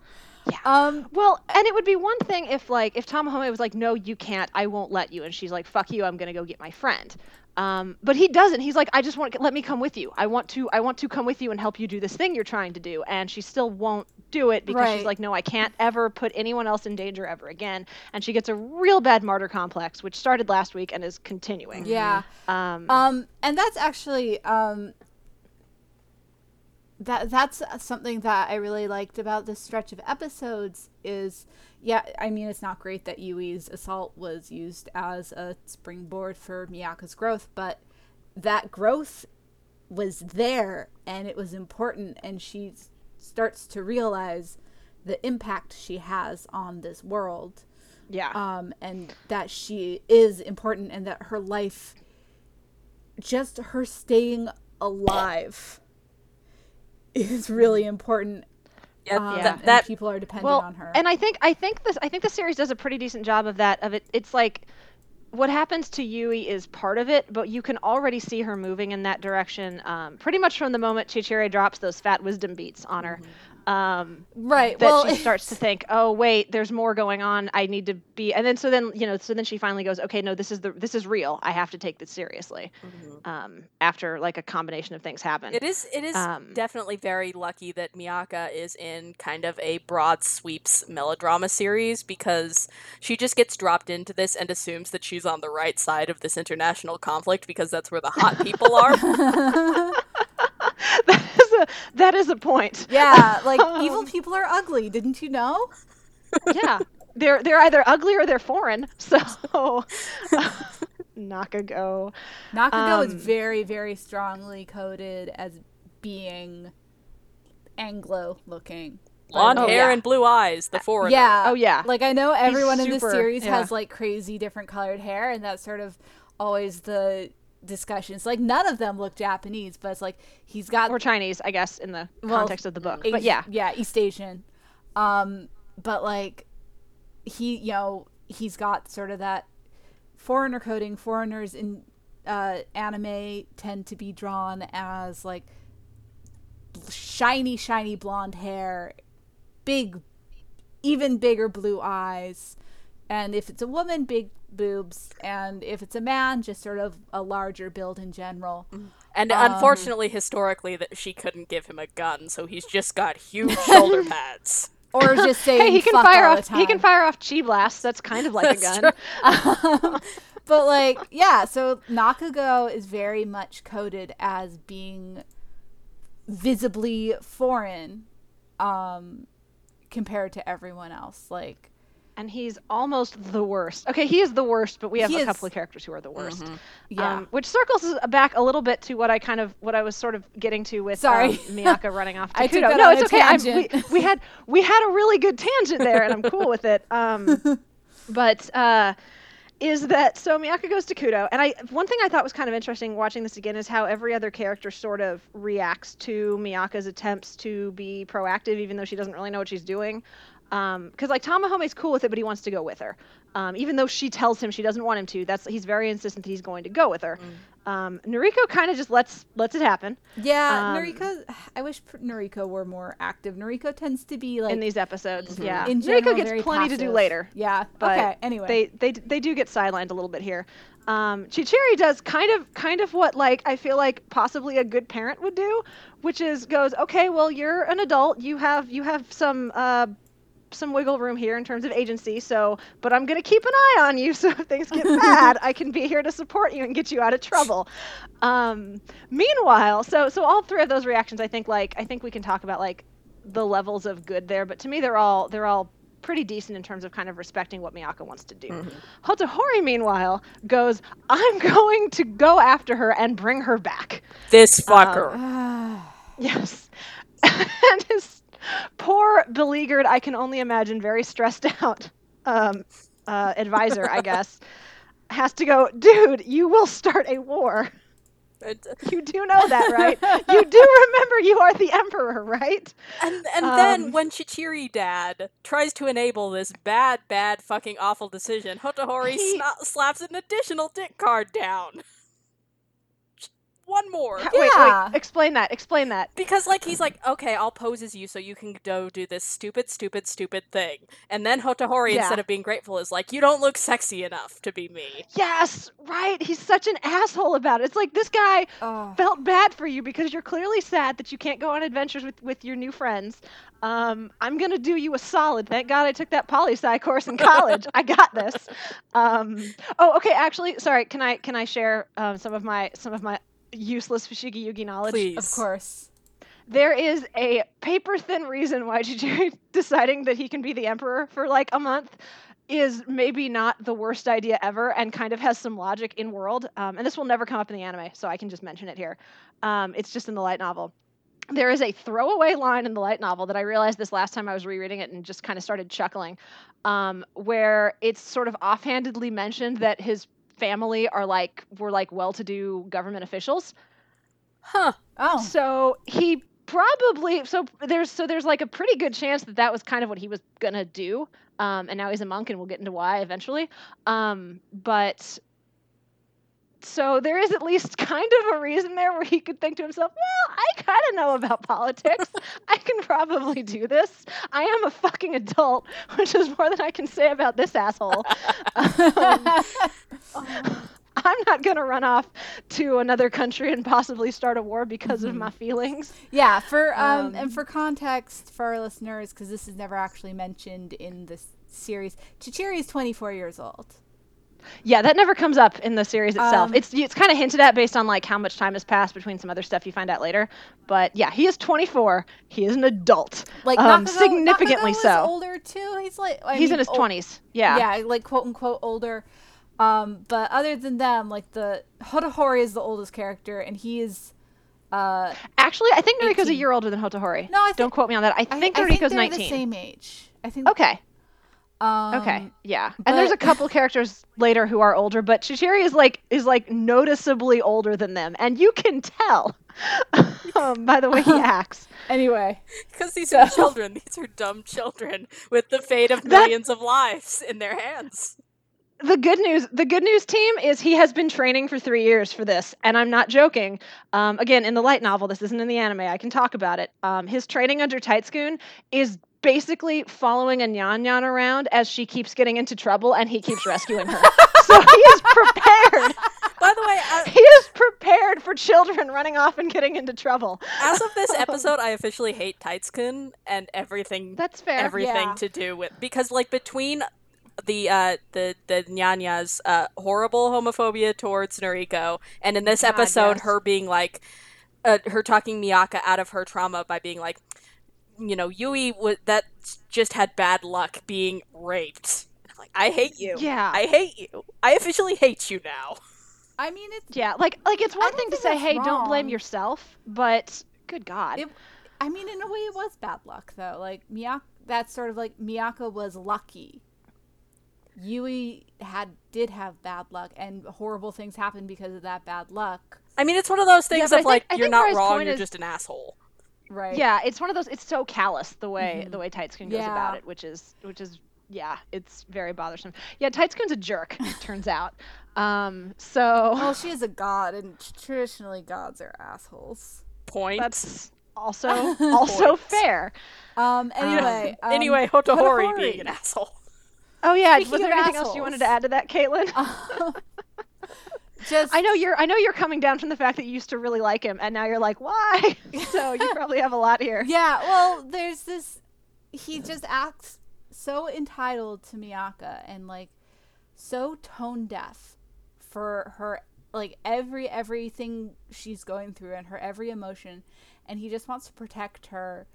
Yeah. Um. Well, and it would be one thing if like if Tamahome was like, "No, you can't. I won't let you," and she's like, "Fuck you. I'm gonna go get my friend." Um, but he doesn't. He's like, "I just want let me come with you. I want to I want to come with you and help you do this thing you're trying to do." And she still won't do it because Right. she's like, "No, I can't ever put anyone else in danger ever again." And she gets a real bad martyr complex, which started last week and is continuing. Yeah. Um, Um. And that's actually um. That that's something that I really liked about this stretch of episodes is yeah I mean it's not great that Yui's assault was used as a springboard for Miaka's growth but that growth was there and it was important and she starts to realize the impact she has on this world yeah. um, and that she is important and that her life, just her staying alive, is really important. Yeah, Um, that, and that people are dependent well, on her. and I think I think this I think the series does a pretty decent job of that. Of it, it's like what happens to Yui is part of it, but you can already see her moving in that direction. Um, pretty much from the moment Chichiri drops those fat wisdom beats on her. Um, right. that well, she starts to think, oh wait, there's more going on. I need to be, and then so then you know, so then she finally goes, okay, no, this is the this is real. I have to take this seriously. Um, after like a combination of things happen. It is it is Um, definitely very lucky that Miaka is in kind of a broad sweeps melodrama series because she just gets dropped into this and assumes that she's on the right side of this international conflict because that's where the hot people are. that is a that is a point. yeah, like evil Um, people are ugly. Didn't you know? yeah they're they're either ugly or they're foreign so nakago Nakago is Um, very, very strongly coded as being Anglo-looking. Blonde Oh, hair yeah. and blue eyes, the foreigner. Yeah. Oh, yeah. Like I know everyone in this series yeah. has like crazy different colored hair, and that's sort of always the discussions. Like none of them look Japanese, but it's like he's got or chinese i guess in the Well, context of the book Asi- but yeah yeah, East Asian. Um, but like he, you know, he's got sort of that foreigner coding. Foreigners in uh, anime tend to be drawn as like shiny, shiny blonde hair, big, even bigger blue eyes, and if it's a woman, big boobs, and if it's a man, just sort of a larger build in general. And Um, unfortunately, historically, that she couldn't give him a gun, so he's just got huge shoulder pads. Or just saying hey he can fire off he can fire off chi blasts. That's kind of like a gun. Um, but like yeah so nakago is very much coded as being visibly foreign um compared to everyone else. Like and he's almost the worst okay he is the worst but we have He a is- couple of characters who are the worst yeah Um, which circles back a little bit to what I kind of what I was sort of getting to with Sorry. um, Miaka running off to I Kutou. No, it's okay. We, we had we had a really good tangent there, and I'm cool with it. Um, but uh, is that so? Miaka goes to Kutou, and I one thing I thought was kind of interesting watching this again is how every other character sort of reacts to Miaka's attempts to be proactive, even though she doesn't really know what she's doing. Because like Tamahome's cool with it, but he wants to go with her, um, even though she tells him she doesn't want him to. That's he's very insistent that he's going to go with her. Um, Nuriko kind of just lets lets it happen yeah Um, nuriko i wish pr- nuriko were more active nuriko tends to be like in these episodes. Yeah, in Nuriko gets very plenty to do later. yeah but okay anyway they they they do get sidelined a little bit here. Um, Chichiri does kind of kind of what like I feel like possibly a good parent would do, which is goes okay, well you're an adult, you have you have some uh, some wiggle room here in terms of agency, so but I'm gonna keep an eye on you, so if things get bad, I can be here to support you and get you out of trouble. Um, meanwhile, so so all three of those reactions, I think like I think we can talk about like the levels of good there, but to me they're all they're all pretty decent in terms of kind of respecting what Miaka wants to do. Hotohori, meanwhile, goes, I'm going to go after her and bring her back. This fucker. Ah. Yes. and his poor beleaguered, I can only imagine, very stressed out um, uh, advisor, I guess, has to go, dude, you will start a war. You do know that, right? you do remember you are the emperor, right? And and then Um, when Chichiri Dad tries to enable this bad, bad, fucking awful decision, Hotohori He- sna- slaps an additional dick card down. One more. Ha- Wait, Yeah. wait, explain that. Explain that. Because like he's like, okay, I'll pose as you so you can go do this stupid, stupid, stupid thing. And then Hotohori, Yeah. instead of being grateful, is like, you don't look sexy enough to be me. Yes, right. He's such an asshole about it. It's like this guy Oh. felt bad for you because you're clearly sad that you can't go on adventures with, with your new friends. Um, I'm gonna do you a solid. Thank God I took that poli sci course in college. I got this. Um, oh, okay. Actually, sorry. Can I can I share um, some of my some of my useless Fushigi Yugi knowledge? Please. Of course. There is a paper thin reason why Chichiri deciding that he can be the emperor for like a month is maybe not the worst idea ever and kind of has some logic in world. Um, and this will never come up in the anime, so I can just mention it here. Um, it's just in the light novel. There is a throwaway line in the light novel that I realized this last time I was rereading it and just kind of started chuckling, um, where it's sort of offhandedly mentioned that his family are like were like well-to-do government officials. Huh. Oh. So he probably so there's so there's like a pretty good chance that that was kind of what he was gonna do. Um, and now he's a monk, and we'll get into why eventually. Um, but so there is at least kind of a reason there where he could think to himself, well, I kind of know about politics. I can probably do this. I am a fucking adult, which is more than I can say about this asshole. Um, I'm not going to run off to another country and possibly start a war because of my feelings. Yeah, for um, Um, and for context for our listeners, because this is never actually mentioned in this series, Chichiri is 24 years old. Yeah, that never comes up in the series itself. Um, it's it's kind of hinted at based on like how much time has passed between some other stuff you find out later. But yeah, he is 24. He is an adult. Like um, Nakago- significantly Nakago so. older too. He's like I He's mean, in his ol- 20s. Yeah. yeah, like quote unquote older. Um, but other than them, like the Hotohori is the oldest character, and he is. Uh, Actually, I think Nuriko's a year older than Hotohori. No, I Don't quote me on that. I I, think I Nuriko's they're 19. the same age. I think. Okay. Um, Okay. Yeah. And there's a couple characters later who are older, but Chichiri is like is like noticeably older than them, and you can tell um, by the way he acts. Anyway, Because these are children. These are dumb children with the fate of That- millions of lives in their hands. the good news the good news team is he has been training for three years for this and i'm not joking um, again in the light novel this isn't in the anime i can talk about it um, his training under Taitsukun is basically following a nyan nyan around as she keeps getting into trouble and he keeps rescuing her so he is prepared By the way, as, he is prepared for children running off and getting into trouble as of this episode, I officially hate Taitsukun and everything that's fair everything Yeah. to do with because like between the uh the the nyanya's uh horrible homophobia towards Nuriko and in this God, episode yes. her being like uh, her talking Miaka out of her trauma by being like you know Yui was that just had bad luck being raped. I'm like I hate you. Yeah. I hate you. I officially hate you now. I mean it's yeah like like it's one thing to say that's hey don't blame yourself but good god It, I mean, in a way, it was bad luck, though. Like Miaka, that's sort of like Miaka was lucky. Yui had did have bad luck, and horrible things happened because of that bad luck. I mean it's one of those things but I of like think- I you're not wrong, you're is- just an asshole. Right. Yeah, it's one of those. It's so callous the way the way Taitsukun goes Yeah. about it, which is which is yeah, it's very bothersome. Yeah, Taitsukun's a jerk. It turns out. Um, so Well, she is a god, and traditionally gods are assholes. Point. that's also also Point. fair. Um. Anyway. um, anyway, Hotohori, Hotohori. being an asshole. Oh yeah, Speaking was there of anything else you wanted to add to that, Caitlin? Just I know you're I know you're coming down from the fact that you used to really like him, and now you're like, why? so you probably have a lot here. Yeah, well, there's this. He just acts so entitled to Miaka and like so tone deaf for her, like every everything she's going through and her every emotion, and he just wants to protect her.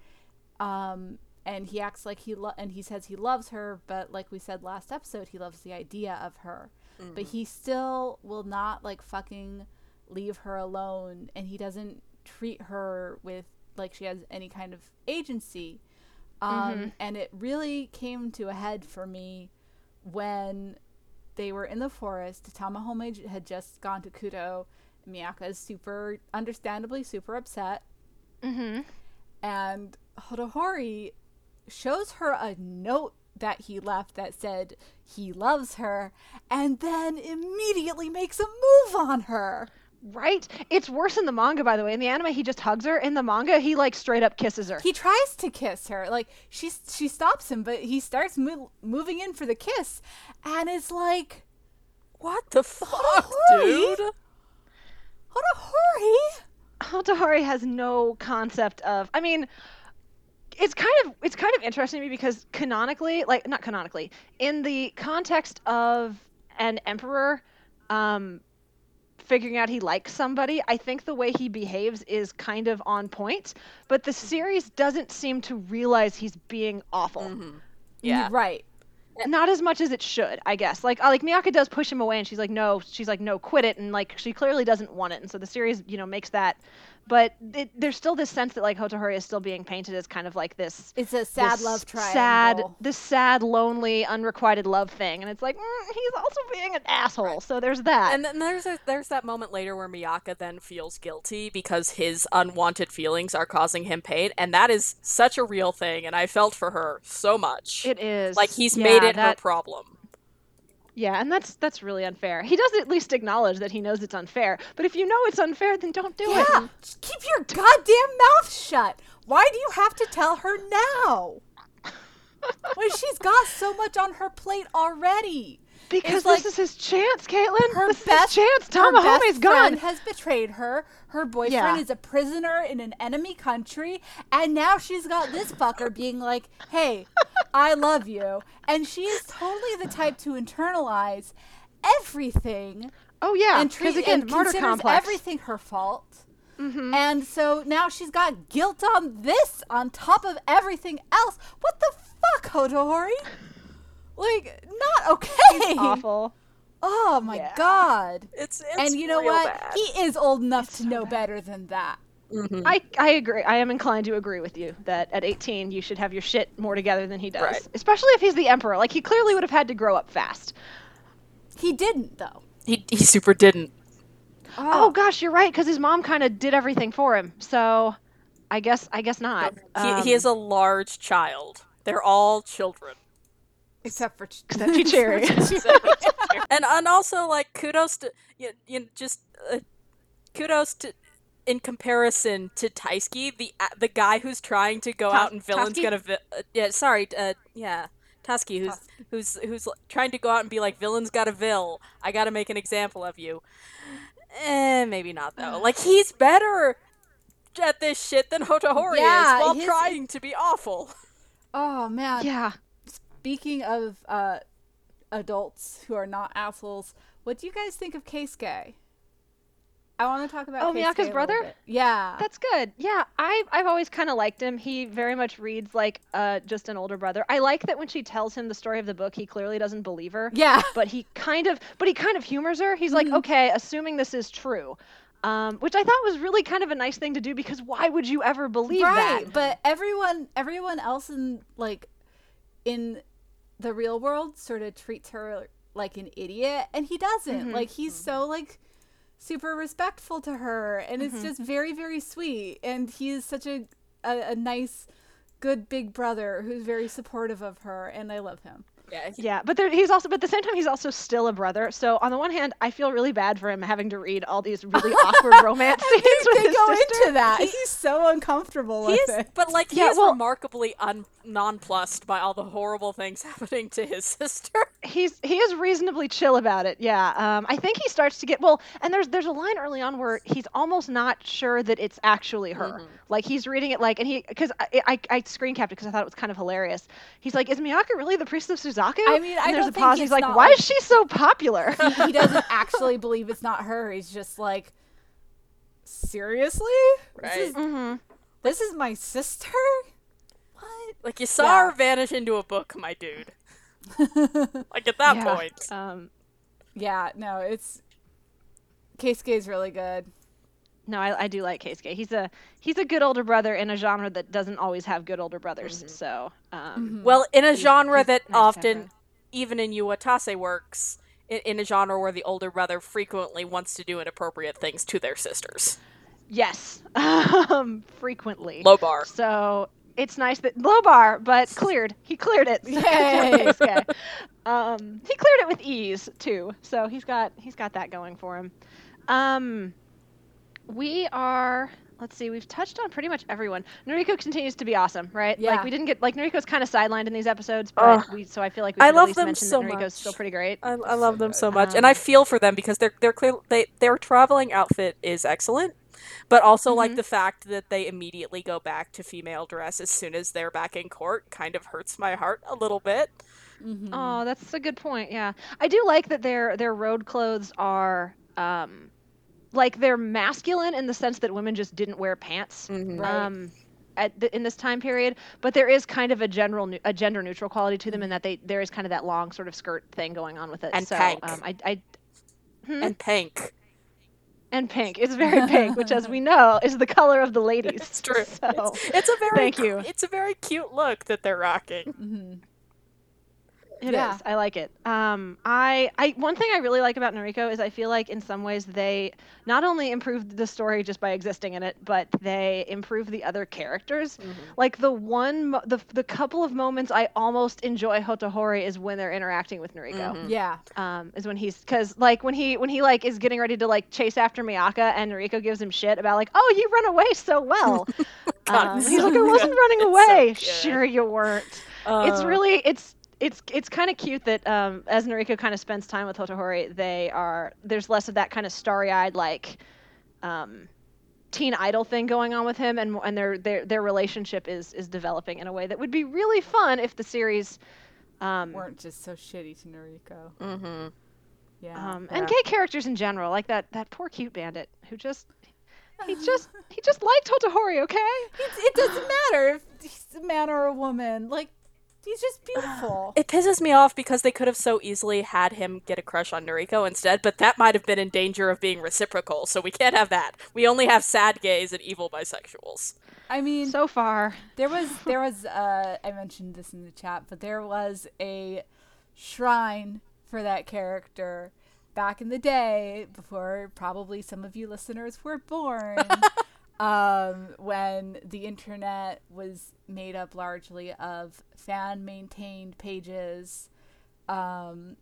Um, and he acts like he lo- and he says he loves her, but like we said last episode, he loves the idea of her. But he still will not like fucking leave her alone, and he doesn't treat her with like she has any kind of agency. Um, And it really came to a head for me when they were in the forest. Tamahome had just gone to Kutou. Miaka is super, understandably, super upset. Mm-hmm. And Hotohori shows her a note that he left that said he loves her and then immediately makes a move on her. Right? It's worse in the manga, by the way. In the anime, he just hugs her. In the manga, he like straight up kisses her. He tries to kiss her. Like she she stops him, but he starts mo- moving in for the kiss and it's like What the fuck, Holy- dude? Hotohori. Hatahari has no concept of. I mean, it's kind of it's kind of interesting to me because canonically, like not canonically, in the context of an emperor, um, figuring out he likes somebody, I think the way he behaves is kind of on point. But the series doesn't seem to realize he's being awful. Yeah. Right. Not as much as it should, I guess. Like, uh, like Miaka does push him away, and she's like, "No," she's like, "No, quit it," and like she clearly doesn't want it, and so the series, you know, makes that. But it, there's still this sense that like Hotohori is still being painted as kind of like this It's a sad love triangle. sad, this sad, lonely, unrequited love thing, and it's like mm, he's also being an asshole. So there's that. And then there's a, there's that moment later where Miaka then feels guilty because his unwanted feelings are causing him pain, and that is such a real thing. And I felt for her so much. it is like he's yeah, made it that, her problem. Yeah, and that's that's really unfair. He does at least acknowledge that he knows it's unfair. But if you know it's unfair, then don't do it. Yeah, just keep your goddamn mouth shut. Why do you have to tell her now? when she's got so much on her plate already. Because It's like this is his chance, Caitlin. Her this best is his chance. her Tom best Mahome's gone. has betrayed her. Her boyfriend Yeah. is a prisoner in an enemy country, and now she's got this fucker being like, "Hey, I love you," and she is totally the type to internalize everything Oh yeah, and because treat again, and martyr considers complex. everything her fault. Mm-hmm. And so now she's got guilt on this on top of everything else. What the fuck, Hotohori? Like, not okay. Awful. Oh my Yeah. god. It's, it's and you know what? bad. He is old enough to so know bad. better than that. I I agree. I am inclined to agree with you that at 18 you should have your shit more together than he does. Right. Especially if he's the emperor. Like he clearly would have had to grow up fast. He didn't though. he he super didn't. Oh, gosh, you're right because his mom kind of did everything for him. So I guess I guess not. He, he is a large child. They're all children. except for Ch- Except Chichiri. and and also like kudos to you, you just uh, kudos to in comparison to Taisuke, the a- the guy who's trying to go Tas- out and villain's Tasuki? gonna vi- uh, yeah sorry uh, yeah Tasuki who's who's who's l- trying to go out and be like villain's got a vil I gotta make an example of you eh maybe not though like he's better at this shit than Hotohori Yeah, is while his- trying to be awful oh man. yeah. Speaking of uh, adults who are not assholes, what do you guys think of Keisuke? I want to talk about Oh, Miaka's brother? Yeah. That's good. Yeah, I I've always kind of liked him. He very much reads like uh just an older brother. I like that when she tells him the story of the book, he clearly doesn't believe her. yeah. But he kind of but he kind of humors her. He's like, "Okay, assuming this is true." Um, which I thought was really kind of a nice thing to do because why would you ever believe right that? but everyone everyone else in like in the real world sort of treats her like an idiot and he doesn't like he's so like super respectful to her and it's mm-hmm. just very very sweet. And he is such a, a a nice good big brother who's very supportive of her and i love him yeah he- Yeah, but there, he's also, but at the same time, he's also still a brother. So on the one hand, I feel really bad for him having to read all these really awkward romance scenes with they his go sister. into that he's so uncomfortable He with is, it but like Yeah, is well- remarkably un- nonplussed by all the horrible things happening to his sister. he's he is reasonably chill about it. Yeah. Um, I think he starts to get well, and there's there's a line early on where he's almost not sure that it's actually her. Mm-hmm. Like he's reading it like, and he because I, I I screen capped it because I thought it was kind of hilarious. He's like, "Is Miaka really the priestess of Suzaku?" I mean, I and there's don't a pause. it's He's like, "Why like- is she so popular?" he doesn't actually believe it's not her he's just like seriously Right. this is hmm This is my sister? What? Like you saw Yeah. her vanish into a book, my dude. Like at that Yeah. point. Um, Yeah, no, it's Keisuke's really good. No, I, I do like Keisuke. He's a he's a good older brother in a genre that doesn't always have good older brothers. So, um, Mhm. Well, in a genre he's that nice to have often, that. even in Yuu Watase works, in, in a genre where the older brother frequently wants to do inappropriate things to their sisters. yes, um, frequently. Low bar. So it's nice that low bar, but cleared. He cleared it. Yay. this. Um, he cleared it with ease too. So he's got he's got that going for him. Um, we are. Let's see. We've touched on pretty much everyone. Nuriko continues to be awesome, right? Yeah. Like we didn't get like Nuriko's kind of sidelined in these episodes, but Ugh. we so I feel like we I love at least them so that Nuriko's much. still pretty great. I, I love them so much, Um, and I feel for them because their their clear they their traveling outfit is excellent, but also like Mhm. the fact that they immediately go back to female dress as soon as they're back in court kind of hurts my heart a little bit. Mhm. Oh, that's a good point. Yeah, I do like that their their road clothes are um, like they're masculine in the sense that women just didn't wear pants. Mm-hmm. Um, at the, in this time period, but there is kind of a general a gender neutral quality to them in that they there is kind of that long sort of skirt thing going on with it. And so pink. um, I, I hmm? And pink. and pink. It's very pink, which, as we know, is the color of the ladies. It's true. So It's a very Thank cu- you. It's a very cute look that they're rocking. Mhm. It is. Yeah. I like it. Um, I, I one thing I really like about Nuriko is I feel like in some ways they not only improved the story just by existing in it, but they improved the other characters. Like the one, mo- the the couple of moments I almost enjoy Hotohori is when they're interacting with Nuriko. Mhm. Yeah. Um, is when he's because like when he when he like is getting ready to like chase after Miaka and Nuriko gives him shit about like oh you run away so well. God, um, it's he's so like I wasn't running It's so away. sure you weren't it's Uh, really it's it's it's kind of cute that um, as Nuriko kind of spends time with Hotohori, they are there's less of that kind of starry-eyed like um, teen idol thing going on with him, and and their their their relationship is is developing in a way that would be really fun if the series. Um, Weren't just so shitty to Nuriko. mhm. Yeah. um, Yeah. and gay characters in general, like that that poor cute bandit who just he just he just liked Hotohori, okay? it, it doesn't matter if he's a man or a woman. Like, he's just beautiful. It pisses me off because they could have so easily had him get a crush on Nuriko instead, but that might have been in danger of being reciprocal, so we can't have that. We only have sad gays and evil bisexuals. I mean, So far, there was there was uh I mentioned this in the chat, but there was a shrine for that character back in the day before probably some of you listeners were born. um when the internet was made up largely of fan maintained pages um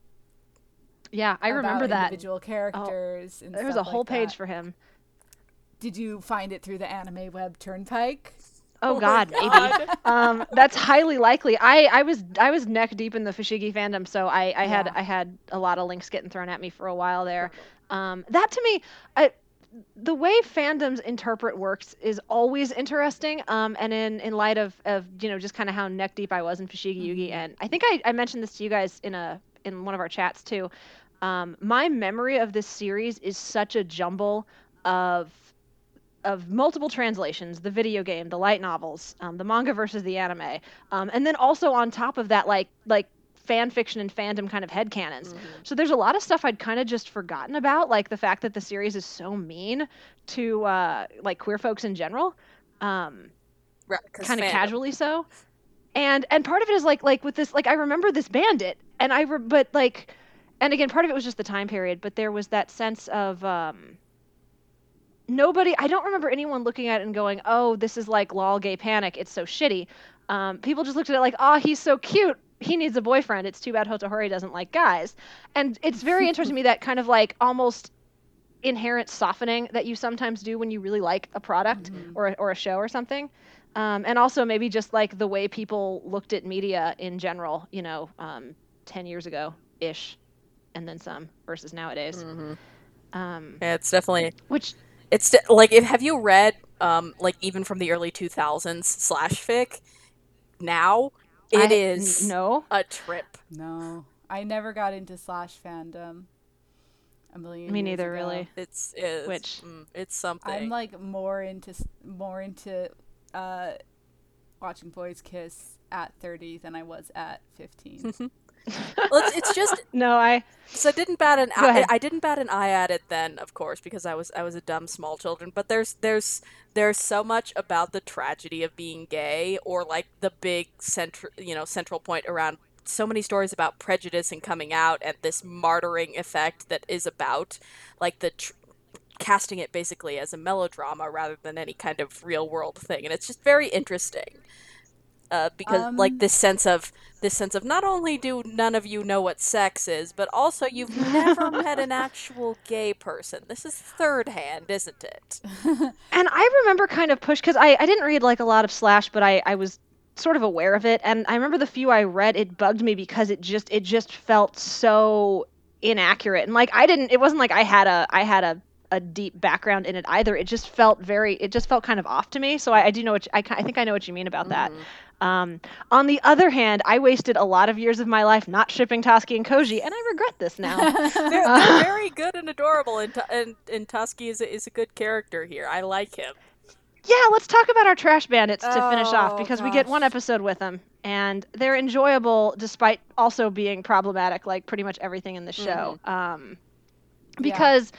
yeah, I remember that. individual characters and There was a whole like page that. for him. Did you find it through the anime web turnpike? Oh, my God, maybe. Um, that's highly likely. I, I was I was neck deep in the Fushigi fandom, so I, I had I had a lot of links getting thrown at me for a while there. Um, that to me, I, the way fandoms interpret works is always interesting. Um, and in, in light of, of you know just kind of how neck deep I was in Fushigi Yugi, and I think I, I mentioned this to you guys in a in one of our chats too. Um, my memory of this series is such a jumble of of multiple translations the video game the light novels um, the manga versus the anime um, and then also on top of that like like fan fiction and fandom kind of headcanons. So there's a lot of stuff i'd kind of just forgotten about like the fact that the series is so mean to uh, like queer folks in general um, Right, kind of casually so. And and part of it is like like with this like i remember this bandit and i re- but like and again part of it was just the time period but there was that sense of um nobody i don't remember anyone looking at it and going oh this is like lol gay panic it's so shitty. Um, people just looked at it like oh he's so cute he needs a boyfriend it's too bad hotohori doesn't like guys. And it's very interesting to me that kind of like almost inherent softening that you sometimes do when you really like a product or, a, or a show or something. Um, and also maybe just like the way people looked at media in general you know um, 10 years ago ish and then some versus nowadays. Mhm. um, Yeah, it's definitely which it's de- like if have you read um like even from the early 2000s slash fic now it I- is n- no a trip No, I never got into slash fandom. A million. me years neither ago. really it's, it's Which- mm, it's something I'm like more into more into uh, watching boys kiss at 30 than I was at 15. well, it's, it's just No, I so I didn't bat an eye. I didn't bat an eye at it then, of course, because I was I was a dumb small children. But there's there's there's so much about the tragedy of being gay, or like the big central you know central point around so many stories about prejudice and coming out and this martyring effect that is about like the tr- casting it basically as a melodrama rather than any kind of real world thing and it's just very interesting uh, because like Um, this sense of this sense of not only do none of you know what sex is but also you've never met an actual gay person this is third hand isn't it And I remember kind of push because I, I didn't read like a lot of Slash, but I, I was sort of aware of it. And I remember the few I read, it bugged me because it just it just felt so inaccurate. And like I didn't, it wasn't like I had a I had a a deep background in it either. It just felt very, it just felt kind of off to me. So I, I do know what you, I, I think I know what you mean about that. Um, on the other hand, I wasted a lot of years of my life not shipping Tasuki and Koji, and I regret this now. they're, they're very good and adorable and, and, and Tasuki is a, is a good character here i like him Yeah, let's talk about our trash bandits to finish Oh, off because we get one episode with them and they're enjoyable despite also being problematic like pretty much everything in the show. Um because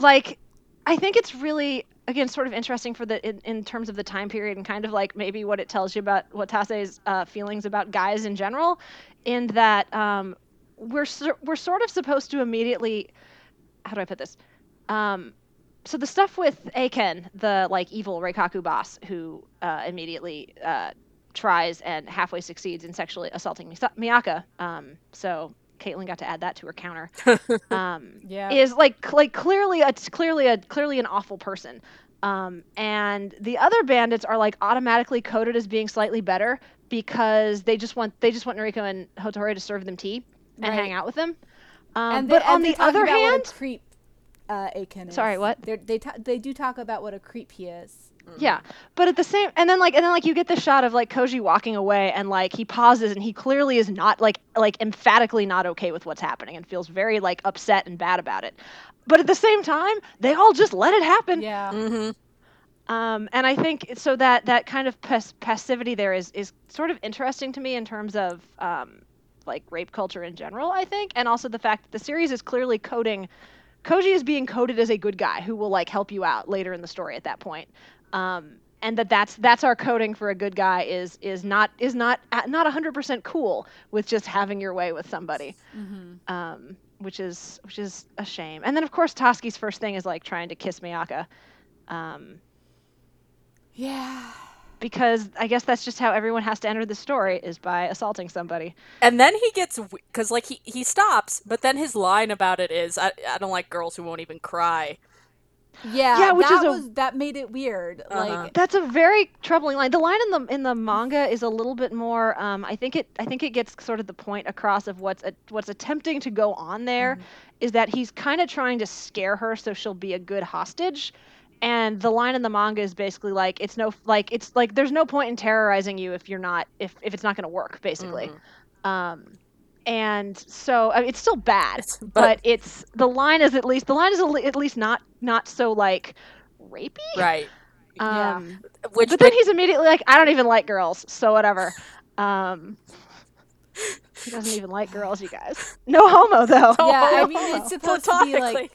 like I think it's really again sort of interesting for the in, in terms of the time period and kind of like maybe what it tells you about what Tase's uh, feelings about guys in general in that um we're we're sort of supposed to immediately how do I put this? Um, so the stuff with Eiken, the like evil Reikaku boss, who uh, immediately uh, tries and halfway succeeds in sexually assaulting Miaka. Um, so Caitlin got to add that to her counter. Um, Yeah. is like like clearly a clearly a clearly an awful person. Um, and the other bandits are like automatically coded as being slightly better because they just want they just want Nuriko and Hotori to serve them tea and Right. hang out with them. Um, and they, but and on they the other about hand, what a creep uh, Eiken is. Sorry, what? They're, they ta- they do talk about what a creep he is. Yeah, but at the same, and then like, and then like, you get the shot of like Koji walking away, and like he pauses, and he clearly is not like, like emphatically not okay with what's happening, and feels very like upset and bad about it. But at the same time, they all just let it happen. Yeah. mm-hmm. Um, and I think so that that kind of pas- passivity there is is sort of interesting to me in terms of um, like rape culture in general. I think, and also the fact that the series is clearly coding. Koji is being coded as a good guy who will like help you out later in the story at that point. Um, and that that's that's our coding for a good guy is is not is not not 100% cool with just having your way with somebody Mm-hmm. um, which is which is a shame. And then of course Tasuki's first thing is like trying to kiss Miaka, um, Yeah. because I guess that's just how everyone has to enter the story is by assaulting somebody. And then he gets because like he he stops, but then his line about it is, "I I don't like girls who won't even cry." Yeah. Yeah, which that is a- was that made it weird. Uh-huh. Like That's a very troubling line. The line in the in the manga is a little bit more. Um, I think it I think it gets sort of the point across of what's a, what's attempting to go on there is that he's kind of trying to scare her so she'll be a good hostage. And the line in the manga is basically like it's no like it's like there's no point in terrorizing you if you're not if if it's not going to work basically. Um, and so I mean, it's still bad, but, but- it's the line is at least the line is at least not not so like rapey. Right. Yeah. Um, Which but then ma- he's immediately like, I don't even like girls, so whatever. Um, he doesn't even like girls, you guys. No homo though. Yeah, I mean, it's supposed to be, like- platonically.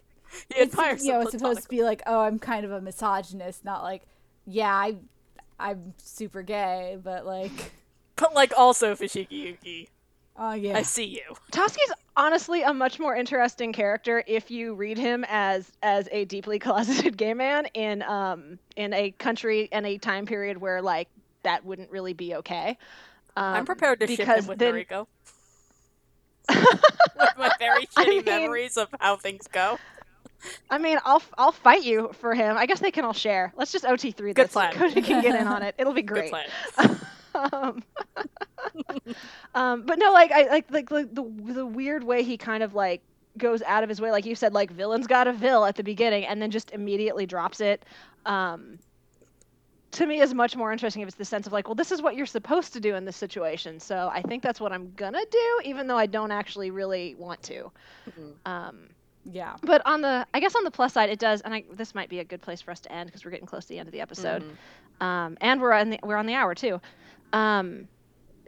He it's, admires you know, it's supposed to be like, oh, I'm kind of a misogynist, not like, yeah, I, I'm super gay, but like, But like also Fushigi Yugi, oh yeah, I see you. Tasuki's honestly a much more interesting character if you read him as as a deeply closeted gay man in um in a country and a time period where like that wouldn't really be okay. Um, I'm prepared to ship because him with then, Nuriko. with my very I shitty mean- memories of how things go. I mean, I'll I'll fight you for him. I guess they can all share. Let's just OT three Good this. plan. Koji can get in on it. It'll be Good great. plan. Um, um, but no, like I like like like the the weird way he kind of like goes out of his way, like you said, like villain's got a vil at the beginning, and then just immediately drops it. Um, to me, is much more interesting if it's the sense of like, well, this is what you're supposed to do in this situation. So I think that's what I'm gonna do, even though I don't actually really want to. Um, yeah, but on the, I guess on the plus side, it does, and I, this might be a good place for us to end because we're getting close to the end of the episode, um, and we're on the we're on the hour too. Um,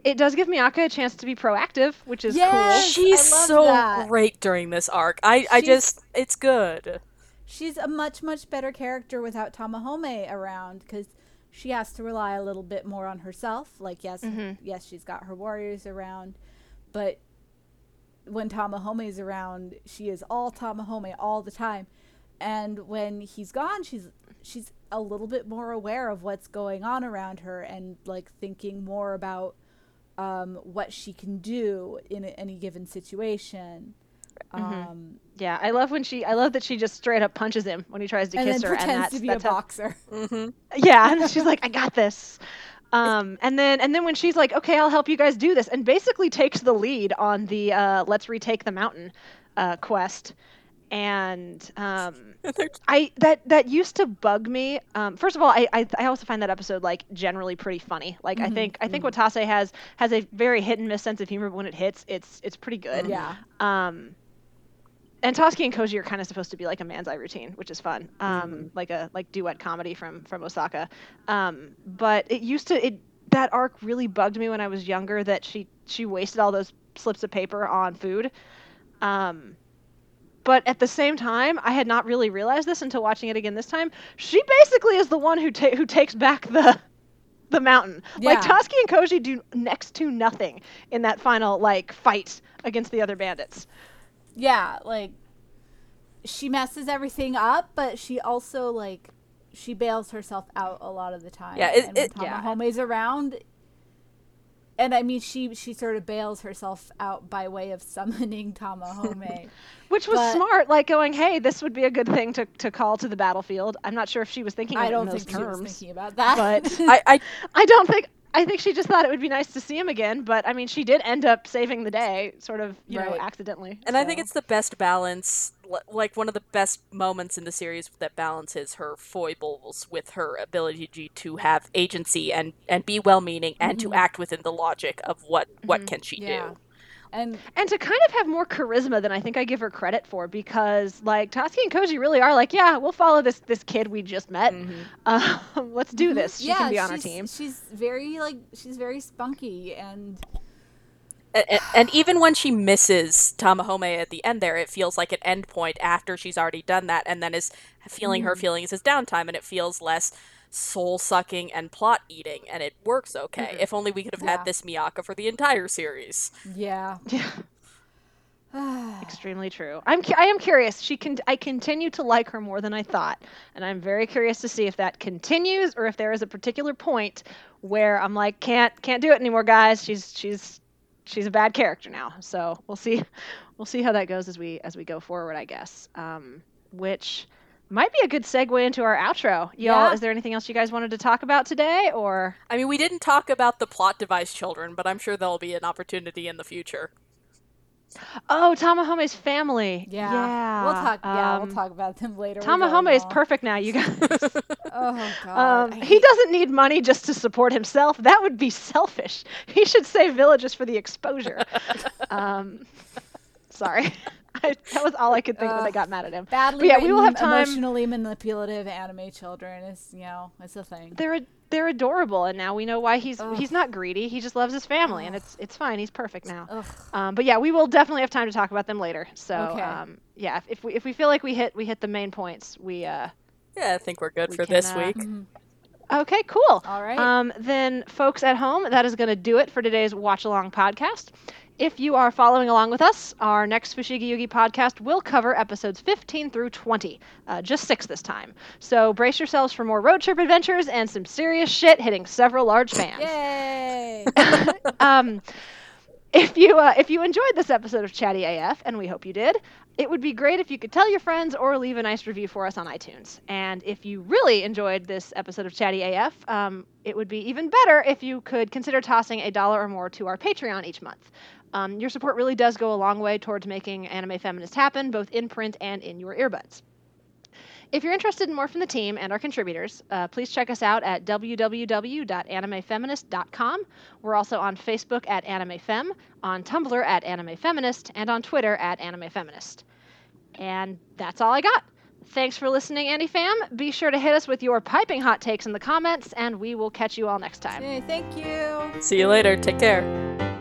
it does give Miaka a chance to be proactive, which is Yes! cool. She's so that. great during this arc. I, I just, it's good. She's a much much better character without Tamahome around because she has to rely a little bit more on herself. Like yes, Mhm. yes, she's got her warriors around, but when Tamahome's around, she is all Tamahome all the time. And when he's gone, she's she's a little bit more aware of what's going on around her and like thinking more about um, what she can do in a, any given situation. Um, Yeah, I love when she. I love that she just straight up punches him when he tries to and kiss then her, and that's to be that's a how- boxer. hmm Yeah, and she's like, I got this. Um, and then and then when she's like, okay, I'll help you guys do this, and basically takes the lead on the uh, let's retake the mountain uh, quest. And um, I that that used to bug me. Um, first of all, I, I I also find that episode like generally pretty funny. Like I Mhm, think I think Watase has has a very hit and miss sense of humor, but when it hits, it's it's pretty good. Yeah. Um, and Tasuki and Koji are kind of supposed to be like a manzai routine, which is fun. Um, Mm-hmm. like a like duet comedy from from Osaka. Um, but it used to it that arc really bugged me when I was younger that she she wasted all those slips of paper on food. Um, but at the same time, I had not really realized this until watching it again this time. She basically is the one who ta- who takes back the the mountain. Like Yeah. Tasuki and Koji do next to nothing in that final like fight against the other bandits. yeah, like she messes everything up, but she also like she bails herself out a lot of the time. Yeah, it- and when it- yeah. Tamahome's around, and I mean she she sort of bails herself out by way of summoning Tamahome. Which was But- smart, like going, "Hey, this would be a good thing to, to call to the battlefield." I'm not sure if she was thinking of I don't in those think she was terms, thinking about that. but I, I, I don't think. I think she just thought it would be nice to see him again. But I mean, she did end up saving the day, sort of, you know, accidentally. and I think it's the best balance, li- like one of the best moments in the series that balances her foibles with her ability to have agency and and be well-meaning and to Mhm. act within the logic of what what Mhm. can she Yeah. do. and and to kind of have more charisma than I think I give her credit for, because like Tasuki and Koji really are like, yeah, we'll follow this this kid we just met. Mhm. Um, let's do this. She Mm-hmm. yeah, can be on our team. She's very like she's very spunky and A- a- And, even when she misses Tamahome at the end there, it feels like an end point after she's already done that and then is feeling her Mm. feelings as downtime and it feels less soul sucking and plot eating and it works okay. Mhm. If only we could have Yeah. had this Miaka for the entire series. yeah. Yeah. Extremely true. I'm cu- I am curious. She can I continue to like her more than I thought, and I'm very curious to see if that continues or if there is a particular point where I'm like can't can't do it anymore, guys. She's she's she's a bad character now. So we'll see we'll see how that goes as we as we go forward, I guess. Um, which might be a good segue into our outro. Y'all, Yeah. is there anything else you guys wanted to talk about today, or I mean, we didn't talk about the plot device children, but I'm sure there'll be an opportunity in the future. Oh, Tamahome's family? Yeah. yeah. We'll talk yeah, um, we'll talk about them later. Tamahome is perfect now, you guys. Oh god. Um, he doesn't need money just to support himself. That would be selfish. He should save villages for the exposure. um, sorry. I, that was all I could think when I got mad at him. badly yeah, we will have time- emotionally manipulative anime children is you know it's a thing. They're they're adorable, and now we know why he's Ugh. he's not greedy. He just loves his family, and it's it's fine. He's perfect now. Um, but yeah, we will definitely have time to talk about them later. So Okay. um, yeah, if, if we if we feel like we hit we hit the main points, we uh, Yeah, I think we're good We for can, this uh, week. Mhm. Okay, cool. All right. Um, then, folks at home, that is going to do it for today's Watch Along podcast. If you are following along with us, our next Fushigi Yugi podcast will cover episodes 15 through 20, uh, just six this time. So brace yourselves for more road trip adventures and some serious shit hitting several large fans. Yay! um, if you uh, if you enjoyed this episode of Chatty AF, and we hope you did, it would be great if you could tell your friends or leave a nice review for us on iTunes. And if you really enjoyed this episode of Chatty AF, um, it would be even better if you could consider tossing a dollar or more to our Patreon each month. Um, your support really does go a long way towards making Anime Feminist happen, both in print and in your earbuds. If you're interested in more from the team and our contributors, uh, please check us out at www.animefeminist.com. We're also on Facebook at AnimeFem, on Tumblr at AnimeFeminist, and on Twitter at AnimeFeminist. And that's all I got. Thanks for listening, AniFam. Be sure to hit us with your piping hot takes in the comments, and we will catch you all next time. Hey, thank you. See you later. Take care.